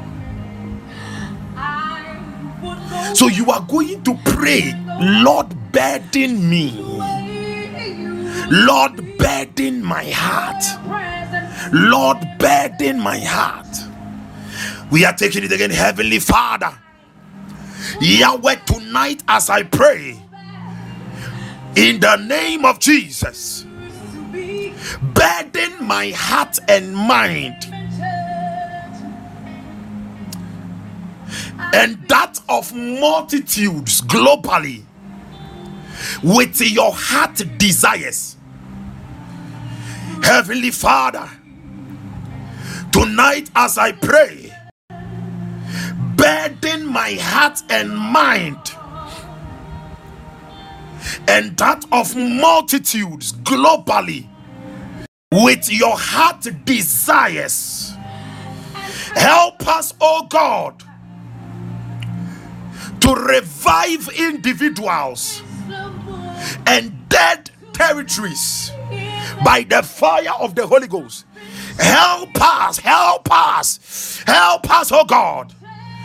I would go So you are going to pray, Lord, burden me. Lord, burden my heart. Lord, burden my heart. We are taking it again, Heavenly Father. Yahweh, tonight as I pray, in the name of Jesus, burden my heart and mind, and that of multitudes globally with your heart desires. Heavenly Father, tonight as I pray, burden my heart and mind, and that of multitudes globally with your heart desires. Help us, oh God, to revive individuals and dead territories by the fire of the Holy Ghost. Help us, help us, help us, oh God,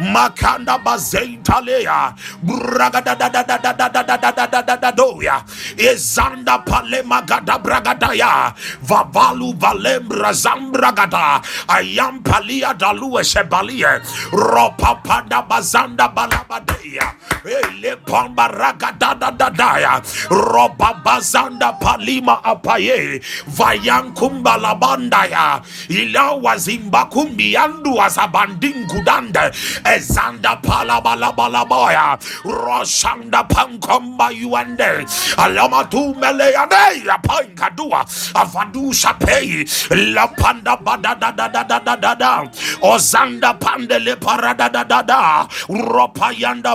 Makanda bazentalea. Bragada da da da da da da da da da da da da doya izanda pale magada bragadaya vavalu valembra zambragada ayam palia dalue sebalie ropa pada bazanda balabadea ele pomba ragada da da da ya ropa bazanda palima apaye vayankumba labanda ya ilawa zimbakumbi andu azabandingudande Ezanda Palabalabalabaya, Roshanda Pankomba Yuande, Alamatu Meleade, Apankadua, Avadu Shapei, Lapanda Badada da da da da da da, Ozanda Pandele Parada da da da,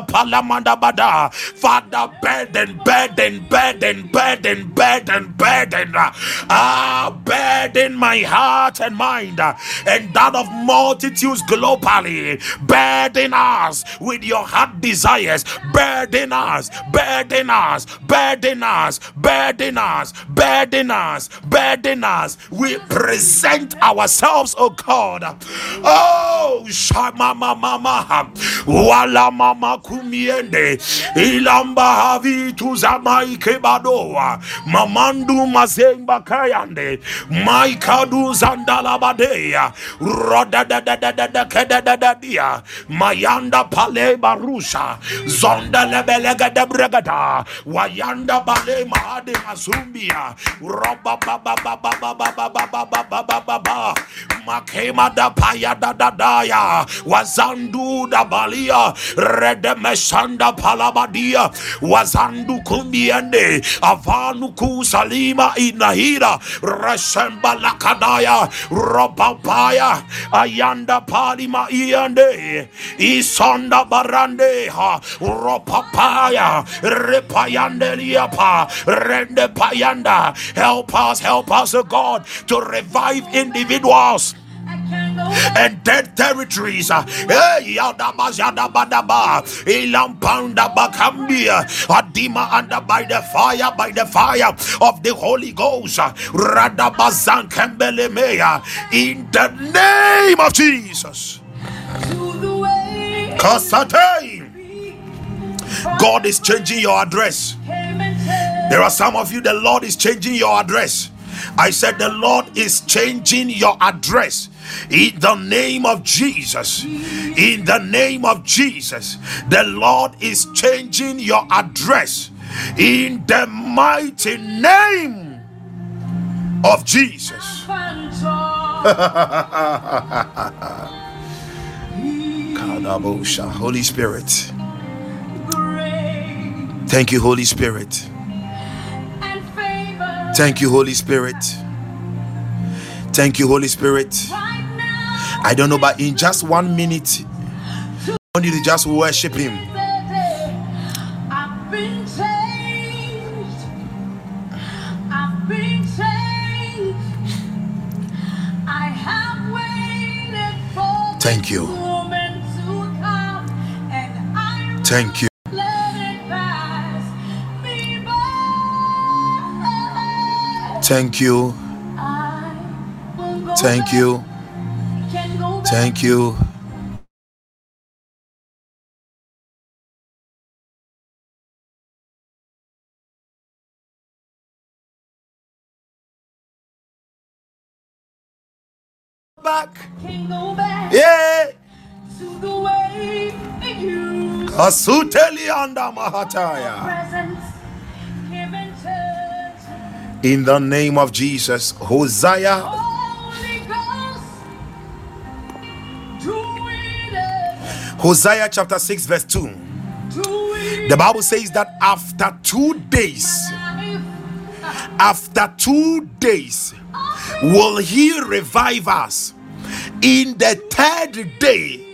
pala manda Bada, Father burden, burden, burden, burden, burden, burden, ah, burden my heart and mind, and that of multitudes globally, burden burden us with your heart desires, burden us, burden us, burden us, burden us, burden us, burden us. We present ourselves, oh God. Oh, Shama Mama, Wala Mama Kumiende, Ilamba Havi Tuzamai Kebadoa, Mamandu Mazemba Kayande, Maikadu Zandalabadea, Roda da da da da da da da da dia, Mayanda Pale Barusha, Zonda Lebelega de Bregada, Wayanda Bale Mahade Mazumbia, Roba Baba Baba Baba Baba Baba Baba Baba, Makema da Paya da da Daya, Wazandu da Balia, Redemesanda Palabadia, Wazandu Kumbiende, Avanu Kusalima Inahira, Resemba Lakadaya, Robapaya, Ayanda Palima Iande, Isonda Barande, Ropapaya, Repayandeliapa, Rende Payanda. Help us, help us, oh God, to revive individuals and dead territories. Adima under by the fire, by the fire of the Holy Ghost. In the name of Jesus. God is changing your address. came and said, There are some of you, the Lord is changing your address. I said, The Lord is changing your address. In the name of Jesus, in the name of Jesus, the Lord is changing your address. In the mighty name of Jesus. Holy Spirit. Thank you, Holy Spirit. Thank you, Holy Spirit. Thank you, Holy Spirit. I don't know, but in just one minute, I want you to just worship Him. I've been Thank you. Thank you. Thank you. Thank you. Back. Can't go back. Yeah. To the way you. Kasuteli anda mahataya. presence In the name of Jesus, Hosea Holy Ghost. Do it, Hosea chapter 6, verse 2. The Bible says that after two days, after two days, will he revive us. In the third day,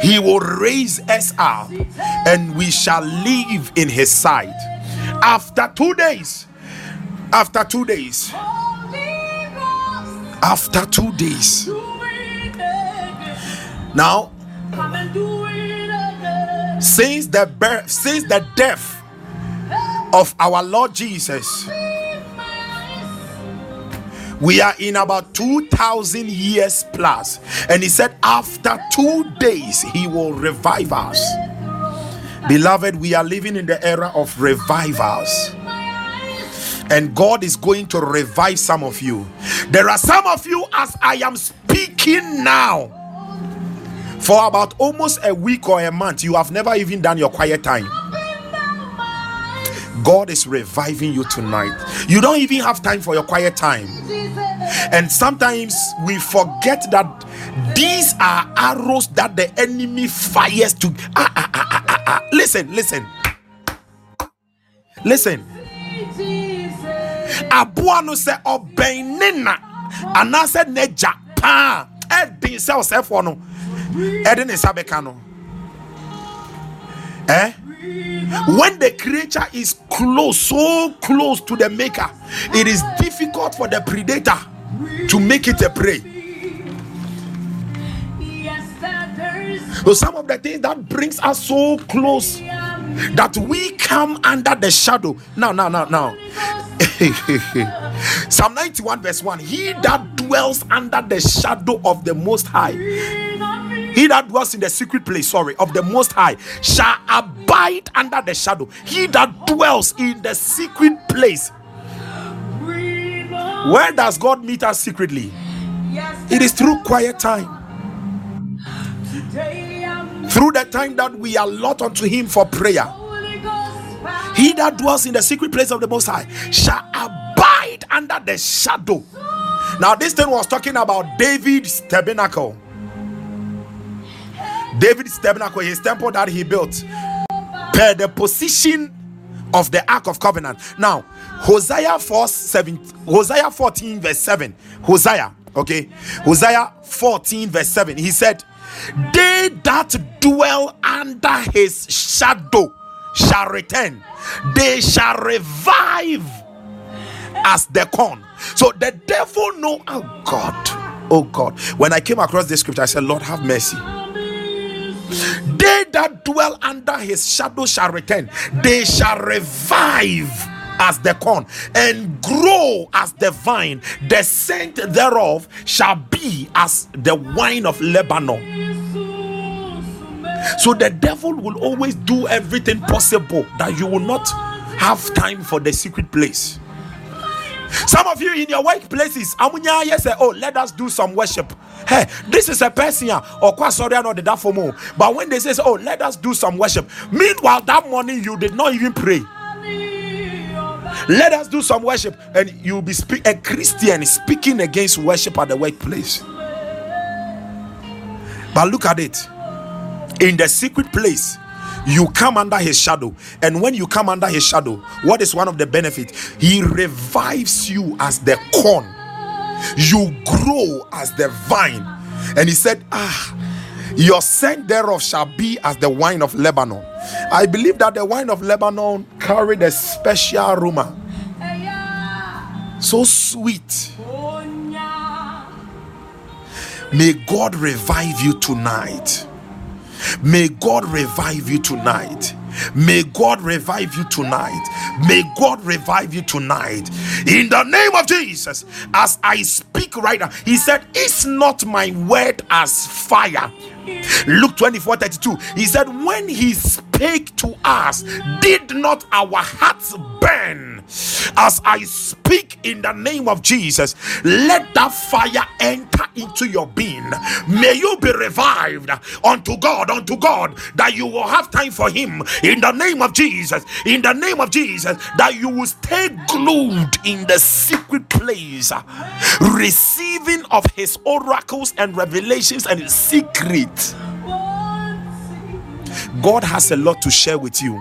he will raise us up and we shall live in his sight. After two days, after two days, after two days. Now, since the birth, since the death of our Lord Jesus. We are in about 2000 years plus. And he said after two days he will revive us. Beloved we are living in the era of revivals. And god is going to revive some of you. There are some of you as i am speaking now for about almost a week or a month you have never even done your quiet time god is reviving you tonight you don't even have time for your quiet time and sometimes we forget that these are arrows that the enemy fires to. Ah, ah, ah, ah, ah, ah. Listen, listen. Listen. Aboa no sɛ ɔbɛn ne na anaasɛ n'agya paa ɛden sɛ ɔsɛfoɔ. Eh? When the creature is close, so close to the maker, it is difficult for the predator to make it a prey. So some of the things that brings us so close that we come under the shadow. Now, now, now, now. Psalm 91, verse 1 He that dwells under the shadow of the Most High, he that dwells in the secret place, sorry, of the Most High, shall abide under the shadow. He that dwells in the secret place. Where does God meet us secretly? It is through quiet time. Through the time that we allot unto Him for prayer. He that dwells in the secret place of the Most High shall abide under the shadow. Now, this thing was talking about David's tabernacle. David's tabernacle, his temple that he built, per the position of the Ark of Covenant. Now, Hosea 4 7, Hosea 14, verse 7. Hosea, okay, Hosea 14, verse 7. He said, They that dwell under his shadow shall return, they shall revive as the corn. So the devil know, oh God, oh God. When I came across this scripture, I said, Lord, have mercy. They that dwell under his shadow shall return, they shall revive as the corn and grow as the vine. The scent thereof shall be as the wine of Lebanon. So the devil will always do everything possible that you will not have time for the secret place. Some of you in your workplaces, amunya yes, oh, let us do some worship. Hey, this is a person or quite sorry, I know that for more. But when they say, oh, let us do some worship, meanwhile, that morning you did not even pray. Let us do some worship, and you'll be speak a Christian speaking against worship at the workplace. But look at it in the secret place you come under his shadow. And when you come under his shadow what is one of the benefits? He revives you as the corn. You grow as the vine. And he said ah your scent thereof shall be as the wine of lebanon. I believe that the wine of lebanon carried a special aroma. So sweet. May god revive you tonight May God revive you tonight. May God revive you tonight. May God revive you tonight. In the name of Jesus, as I speak right now, He said, Is not my word as fire? Luke 24 32. He said, When He spake to us, did not our hearts burn? As I speak in the name of Jesus, let that fire enter into your being. May you be revived unto God, unto God, that you will have time for Him in the name of Jesus. In the name of Jesus, that you will stay glued in the secret place, receiving of His oracles and revelations and His secret. God has a lot to share with you.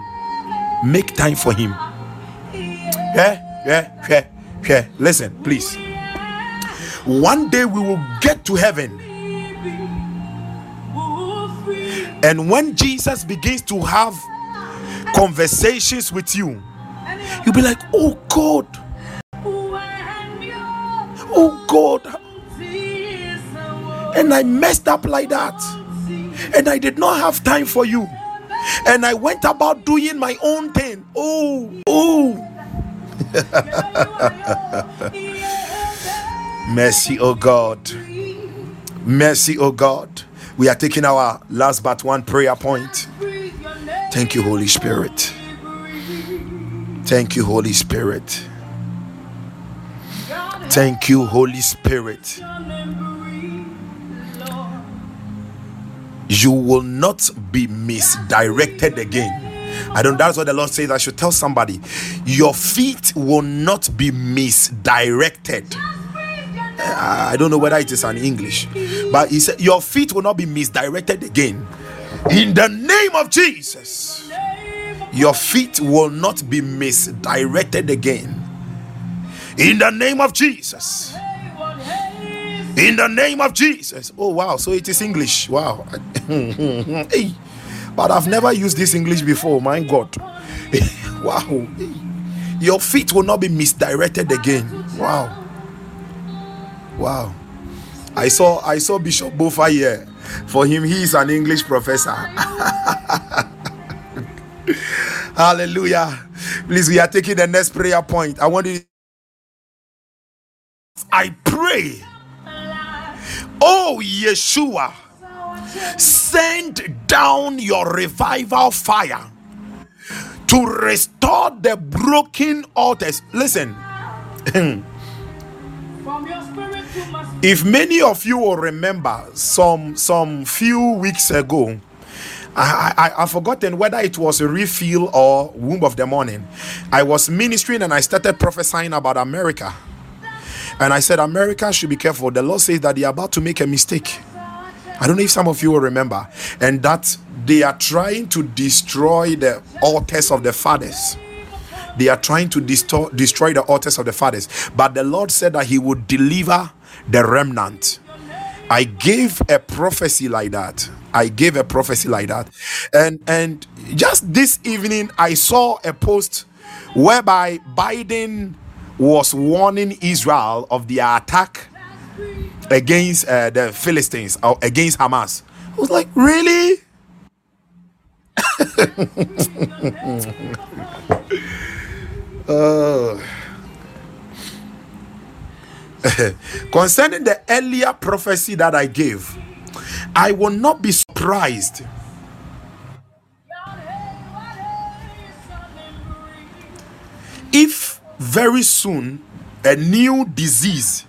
Make time for Him. Yeah, yeah, yeah, yeah. Listen, please. One day we will get to heaven. And when Jesus begins to have conversations with you, you'll be like, oh God, oh God. And I messed up like that. And I did not have time for you. And I went about doing my own thing. Oh, oh. Mercy, oh God. Mercy, oh God. We are taking our last but one prayer point. Thank you, Holy Spirit. Thank you, Holy Spirit. Thank you, Holy Spirit. You will not be misdirected again. I don't. That's what the Lord says. I should tell somebody, your feet will not be misdirected. I don't know whether it is an English, but he said your feet will not be misdirected again. In the name of Jesus, your feet will not be misdirected again. In the name of Jesus. In the name of Jesus. Oh wow, so it is English. Wow. hey but I've never used this English before. My God. wow. Your feet will not be misdirected again. Wow. Wow. I saw I saw Bishop Bofa here. For him, he is an English professor. Hallelujah. Please, we are taking the next prayer point. I want you. I pray. Oh, Yeshua, send down your revival fire to restore the broken altars. Listen. if many of you will remember some some few weeks ago I, I, I've forgotten whether it was a refill or womb of the morning. I was ministering and I started prophesying about America. And I said, America should be careful. The Lord says that they are about to make a mistake. I don't know if some of you will remember. And that they are trying to destroy the altars of the fathers. They are trying to destroy, destroy the altars of the fathers. But the Lord said that He would deliver the remnant. I gave a prophecy like that. I gave a prophecy like that. And and just this evening I saw a post whereby Biden was warning Israel of the attack against uh, the Philistines or against Hamas. I was like, really? uh, concerning the earlier prophecy that I gave, I will not be surprised. If very soon a new disease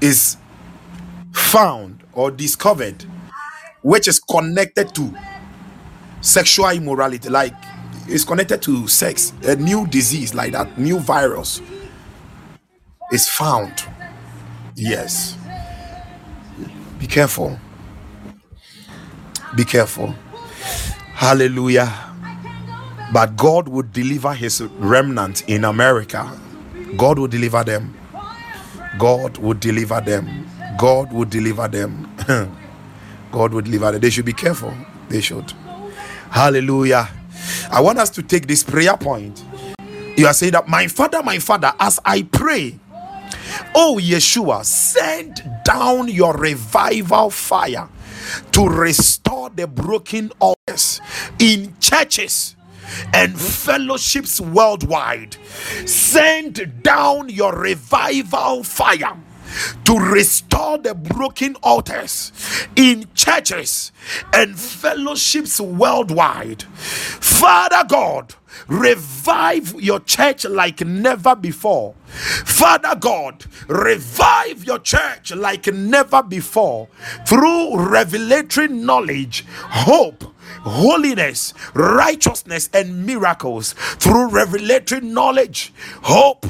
is found or discovered which is connected to sexual immorality like it's connected to sex a new disease like that new virus is found. Yes. Be careful. Be careful. Hallelujah. But god would deliver his remnant in america. God will deliver them. God would deliver them. God would deliver them. God would deliver them. They should be careful. They should. Hallelujah. I want us to take this prayer point. You are saying that my father my father as i pray Oh, Yeshua, send down your revival fire to restore the broken altars in churches and fellowships worldwide. Send down your revival fire to restore the broken altars in churches and fellowships worldwide. Father God, revive your church like never before. Father God, revive your church like never before through revelatory knowledge, hope holiness, righteousness, and miracles through revelatory knowledge, hope,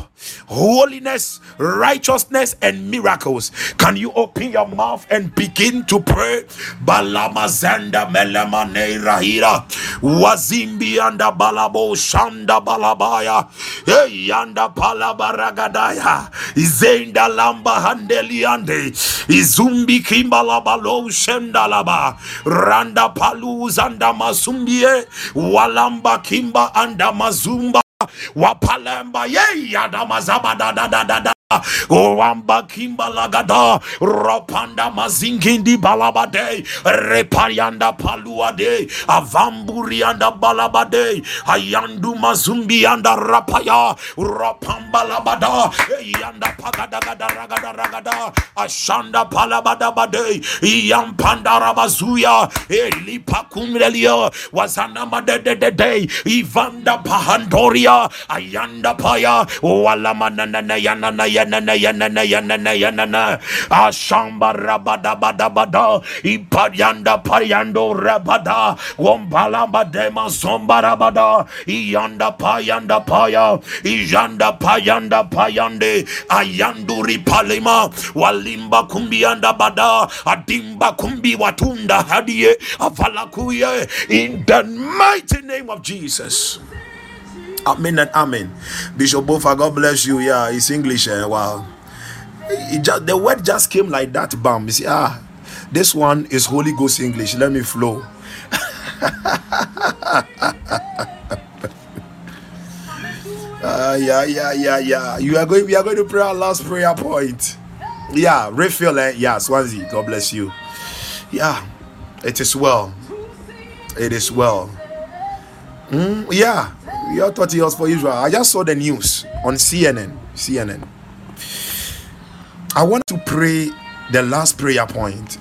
holiness, righteousness, and miracles. Can you open your mouth and begin to pray? Balamazanda melemane rahira wazimbi anda balabo shanda balabaya. Yanda palabaragadaya izenda lamba handeliande izumbi kimbalabalo shendalaba randa paluzanda anda mazumbie walamba kimba anda mazumba wapalemba ye Wamba kimba lagada ropanda mazingindi balabade reparianda paluade avamburianda balabade ayandu mazumbi anda rapaya ropamba labada yanda pagada gada ragada ragada ashanda palabada bade yampanda rabazuya elipa kumrelia wazana madede de de ivanda pahandoria ayanda paya wala manana yana yanana yanana yanana yanana. Ashamba rabada bada bada. Ipayanda payando rabada. Wombalamba dema zomba rabada. Iyanda payanda paya. Ijanda payanda payande. Ayanduri palima walimba kumbianda bada. Adimba kumbi watunda hadie. Avalakuye in the mighty name of Jesus. Amen and amen. Bishop Bofa, God bless you. Yeah, it's English. Uh, wow. It just, the word just came like that. Bam. You see, ah, this one is Holy Ghost English. Let me flow. uh, yeah, yeah, yeah, yeah. You are going. We are going to pray our last prayer point. Yeah, refill it. Yeah, Swansea. God bless you. Yeah, it is well. It is well. Mm, yeah, you thought it was for Israel. I just saw the news on CNN. CNN. I want to pray the last prayer point.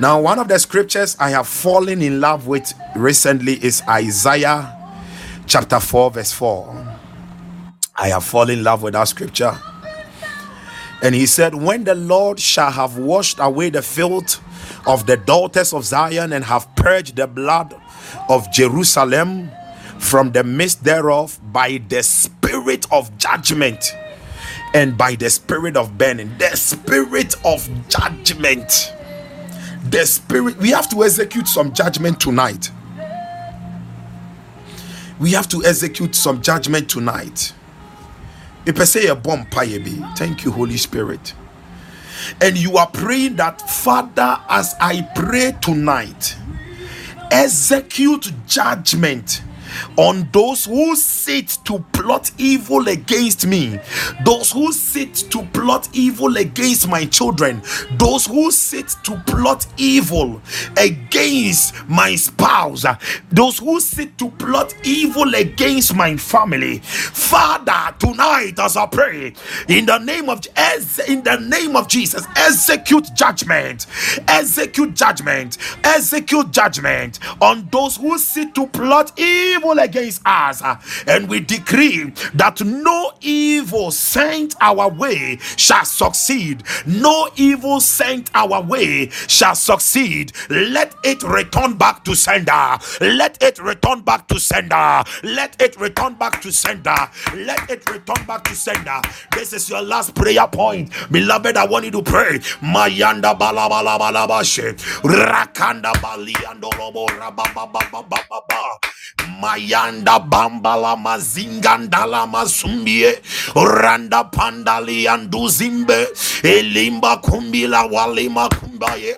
Now, one of the scriptures I have fallen in love with recently is Isaiah chapter 4, verse 4. I have fallen in love with that scripture. And he said, When the Lord shall have washed away the filth of the daughters of Zion and have purged the blood of Jerusalem from the midst thereof by the spirit of judgment and by the spirit of burning, the spirit of judgment. The spirit, we have to execute some judgment tonight. We have to execute some judgment tonight. If I say a bomb, thank you, Holy Spirit. And you are praying that, Father, as I pray tonight, execute judgment on those who sit to plot evil against me, those who sit to plot evil against my children, those who sit to plot evil against my spouse, those who sit to plot evil against my family. Father, tonight as I pray in the name of in the name of Jesus, execute judgment, execute judgment, execute judgment on those who sit to plot evil evil against us, uh, and we decree that no evil sent our way shall succeed. No evil sent our way shall succeed. Let it return back to sender. Let it return back to sender. Let it return back to sender. Let it return back to sender. This is your last prayer point, beloved. I want you to pray. Mayanda balabalabalabashe rakanda baliando lobo rabababababa mayanda bambala mazingandala masumbie randa pandali anduzimbe elimba kumbila walima kumbaye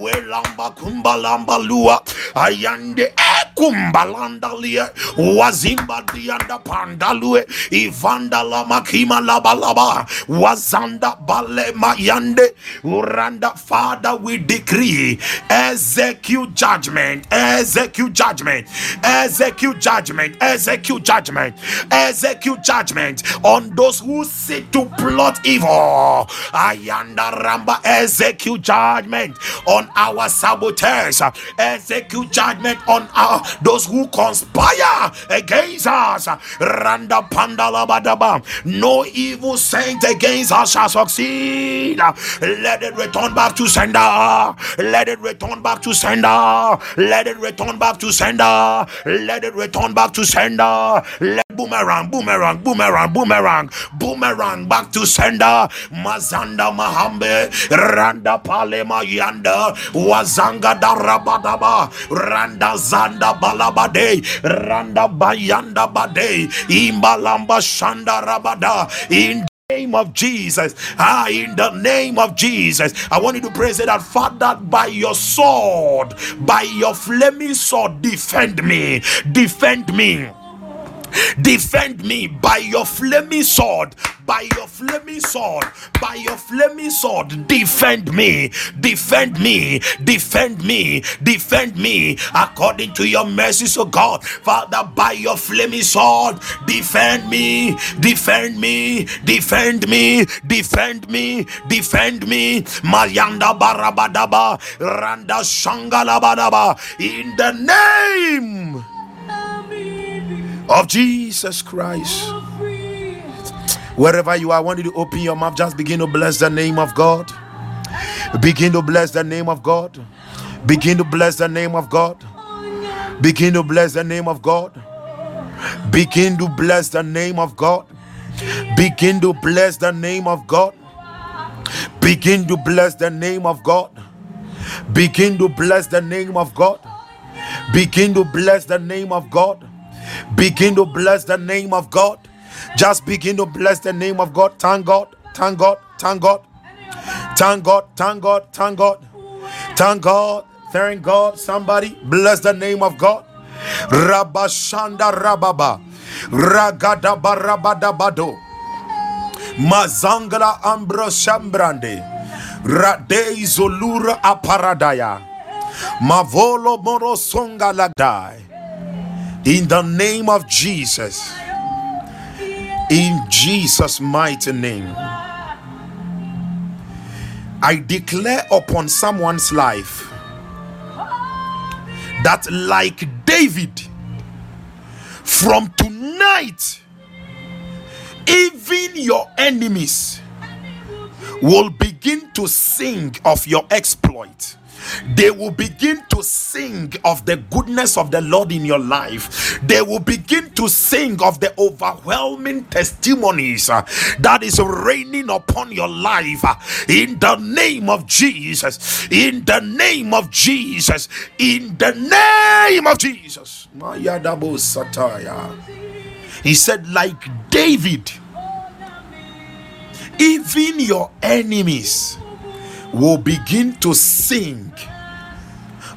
welamba kumbalamba lua. Ayande kumbalandalia wazimba dianda pandalue ivanda la makima labalaba wazanda bale mayande. Uranda father we decree execute judgment execute judgment execute judgment execute judgment execute judgment on those who seek to plot evil. Ayanda ramba execute judgment on our saboteurs execute judgment on our those who conspire against us. Randa pandalabadaba. No evil saint against us shall succeed. Let it return back to sender. Let it return back to sender. Let it return back to sender. Let it return back to sender. Let boomerang, boomerang, boomerang, boomerang, boomerang back to sender. Mazanda Mahambe, Randa Palema Yanda, Wazanga Darabadaba, Randa Zanda balabade randa bayanda bade imbalamba shanda rabada in the name of Jesus. Ah, in the name of Jesus. I want you to praise it that Father, by your sword, by your flaming sword, defend me. Defend me Defend me by your flaming sword, by your flaming sword, by your flaming sword. Defend me, defend me, defend me, defend me. According to your mercy, oh God. Father, by your flaming sword, defend me, defend me, defend me, defend me, defend me. Mayanda barabadaba, randa shangalabadaba. In the name of Jesus Christ. Wherever you are, I want you to open your mouth. Just begin to bless the name of God. Begin to bless the name of God. Begin to bless the name of God. Begin to bless the name of God. Begin to bless the name of God. Begin to bless the name of God. Begin to bless the name of God. Begin to bless the name of God. Begin to bless the name of God. Begin to bless the name of God. Just begin to bless the name of God. Thank God. Thank God. Thank God. Thank God. Thank God. Thank God. Thank God. Thank God. Somebody bless the name of God. Rabashanda Rababa. Ragada Barabada Bado. Mazangala Ambro Shambrande. Radei Aparadaya. Mavolo Morosonga Ladai. In the name of Jesus. In Jesus' mighty name. I declare upon someone's life that, like David, from tonight, even your enemies will begin to sing of your exploit they will begin to sing of the goodness of the Lord in your life. They will begin to sing of the overwhelming testimonies uh, that is raining upon your life uh, in the name of Jesus. In the name of Jesus. In the name of Jesus. He said, like David, even your enemies will begin to sing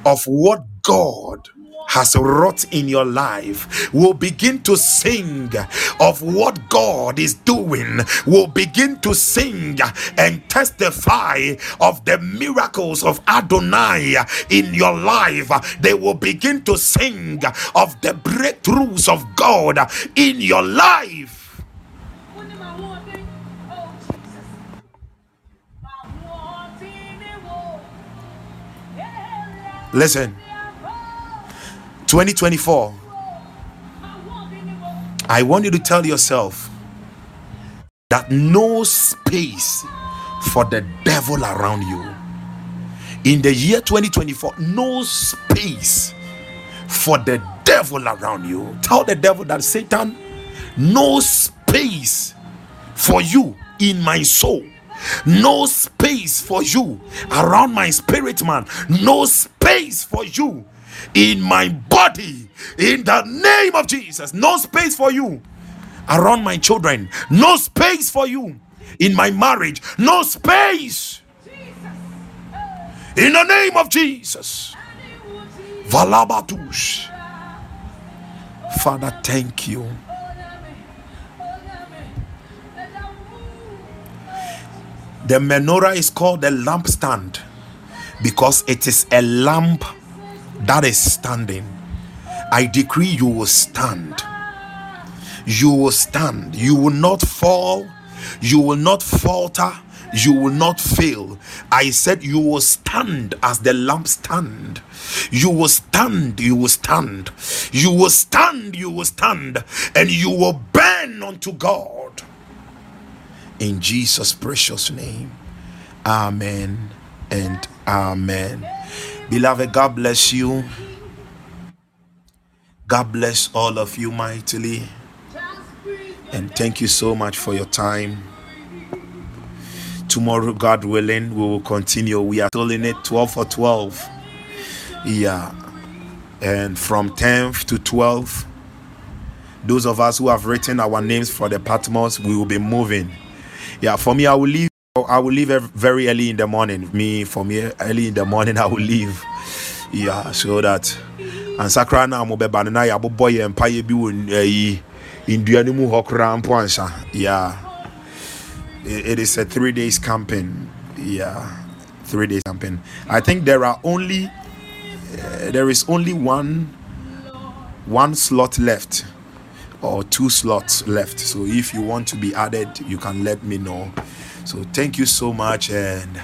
of what God has wrought in your life will begin to sing of what God is doing, will begin to sing and testify of the miracles of Adonai in your life. They will begin to sing of the breakthroughs of God in your life. Listen, 2024, I want you to tell yourself that no space for the devil around you. In the year 2024, no space for the devil around you. Tell the devil that Satan, no space for you in my soul no space for you around my spirit man no space for you in my body. In the name of jesus. No space for you around my children. No space for you in my marriage. No space. In the name of jesus. Valabatush father thank you. The menorah is called the lampstand because it is a lamp that is standing. I decree you will stand. You will stand. You will not fall. You will not falter. You will not fail. I said you will stand as the lampstand. You will stand. You will stand. You will stand. You will stand. And you will burn unto God in Jesus' precious name. Amen and amen. Beloved, God bless you. God bless all of you mightily. And thank you so much for your time. Tomorrow, God willing, we will continue. We are still in it 12 for 12. Yeah. And from 10th to 12th, those of us who have written our names for the Patmos, we will be moving yeah for me i will leave i will leave very early in the morning. Me for me early in the morning i will leave. Yeah so that. And sakra na mo ya bobɔ yɛ mpaeɛ bi wɔ ayi ndua no mu hɔ koraa mpo ansa. Yeah. It, is a three days camping. Yeah three days camping. I think there are only uh, there is only one one slot left or two slots left. So if you want to be added, you can let me know. So thank you so much and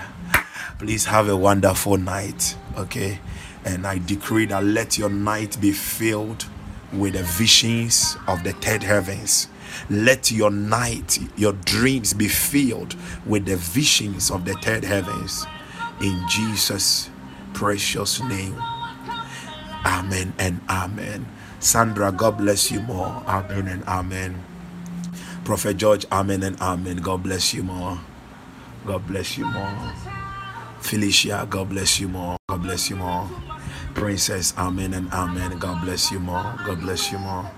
please have a wonderful night. Okay. And I decree that let your night be filled with the visions of the third heavens. Let your night, your dreams be filled with the visions of the third heavens. In Jesus' precious name. Amen and amen. Sandra, God bless you more. Amen and amen. Prophet George, amen and amen. God bless you more. God bless you more. Felicia, God bless you more. God bless you more. Princess, amen and amen. God bless you more. God bless you more.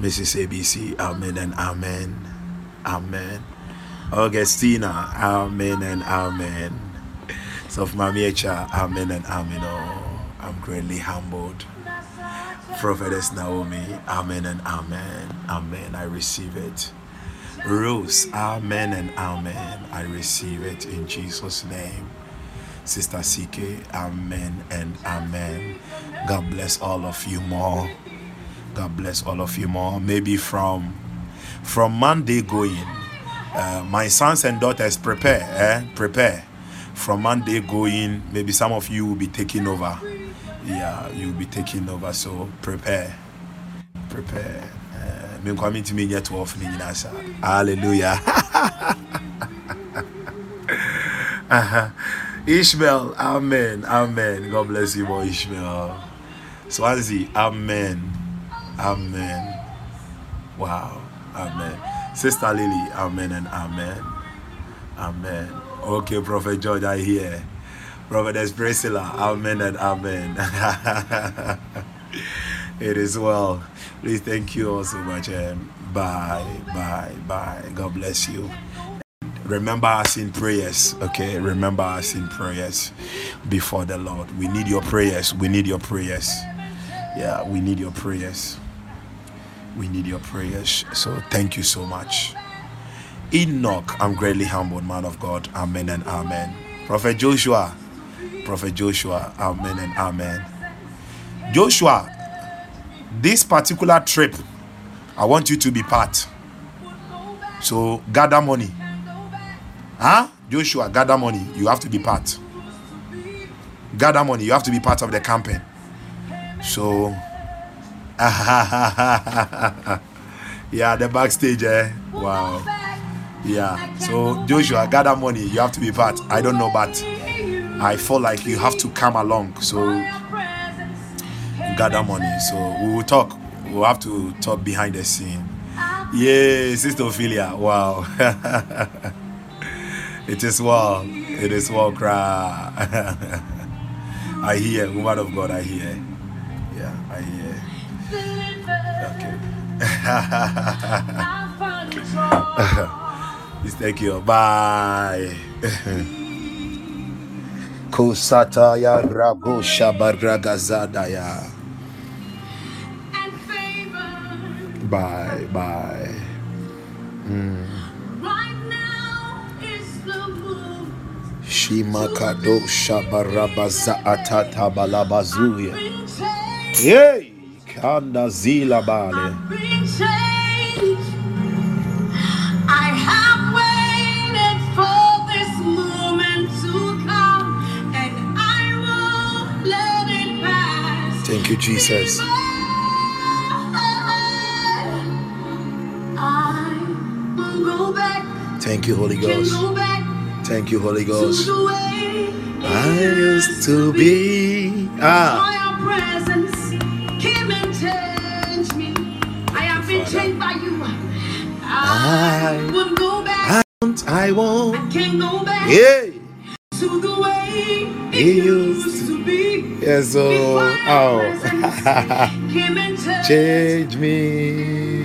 Mrs. ABC, amen and amen. Amen. Augustina, amen and amen. So, Mamiecha, amen and amen. Oh, I'm greatly humbled. Prophetess Naomi. Amen and amen. Amen. I receive it. Rose, amen and amen. I receive it in Jesus' name. Sister CK, amen and amen. God bless all of you more. God bless all of you more. Maybe from from Monday going, uh, my sons and daughters prepare, eh? Prepare. From Monday going, maybe some of you will be taking over. Yeah, you'll be taking over. So prepare, prepare. Me to me yet off Hallelujah. uh-huh. Ishmael, Amen, Amen. God bless you, boy Ishmael. Swansea, Amen, Amen. Wow, Amen. Sister Lily, Amen and Amen, Amen. Okay, Prophet George, I hear. Prophetess Priscilla, Amen and Amen. it is well. Please thank you all so much. And bye, bye, bye. God bless you. Remember us in prayers okay? Remember us in prayers before the lord. We need your prayers. We need your prayers. Yeah we need your prayers. We need your prayers. So thank you so much. Enoch i'm greatly humbled man of god. Amen and amen. Prophet joshua. Prophet joshua. Amen and amen. Joshua this particular trip i want you to be part so gather money Huh? Joshua, gather money. You have to be part. Gather money. You have to be part of the campaign. So, yeah, the backstage, eh? Wow. Yeah. So, Joshua, gather money. You have to be part. I don't know, but I feel like you have to come along. So, gather money. So, we will talk. We'll have to talk behind the scene. Yeah, Sister Ophelia. Wow. It is well. It is well, cry. I hear, woman of God, I hear. Yeah, I hear. Okay. Thank you. Bye. Kusataya Rago Shabaragazadaya. Bye, bye. Mm. Shimakado Shabarabaza Atata Balabazuya. Yay! Kanda Zila Bale. I have waited for this moment to come and I will let it pass. Thank you, Jesus. Thank you, Holy Ghost. Thank you, Holy Ghost. I used to be. Ah. Presence. Came and change me. I have been changed by you. I won't go back. I won't. I can't go back. Yeah. To the way it used to be. Yes, oh. oh. Change me.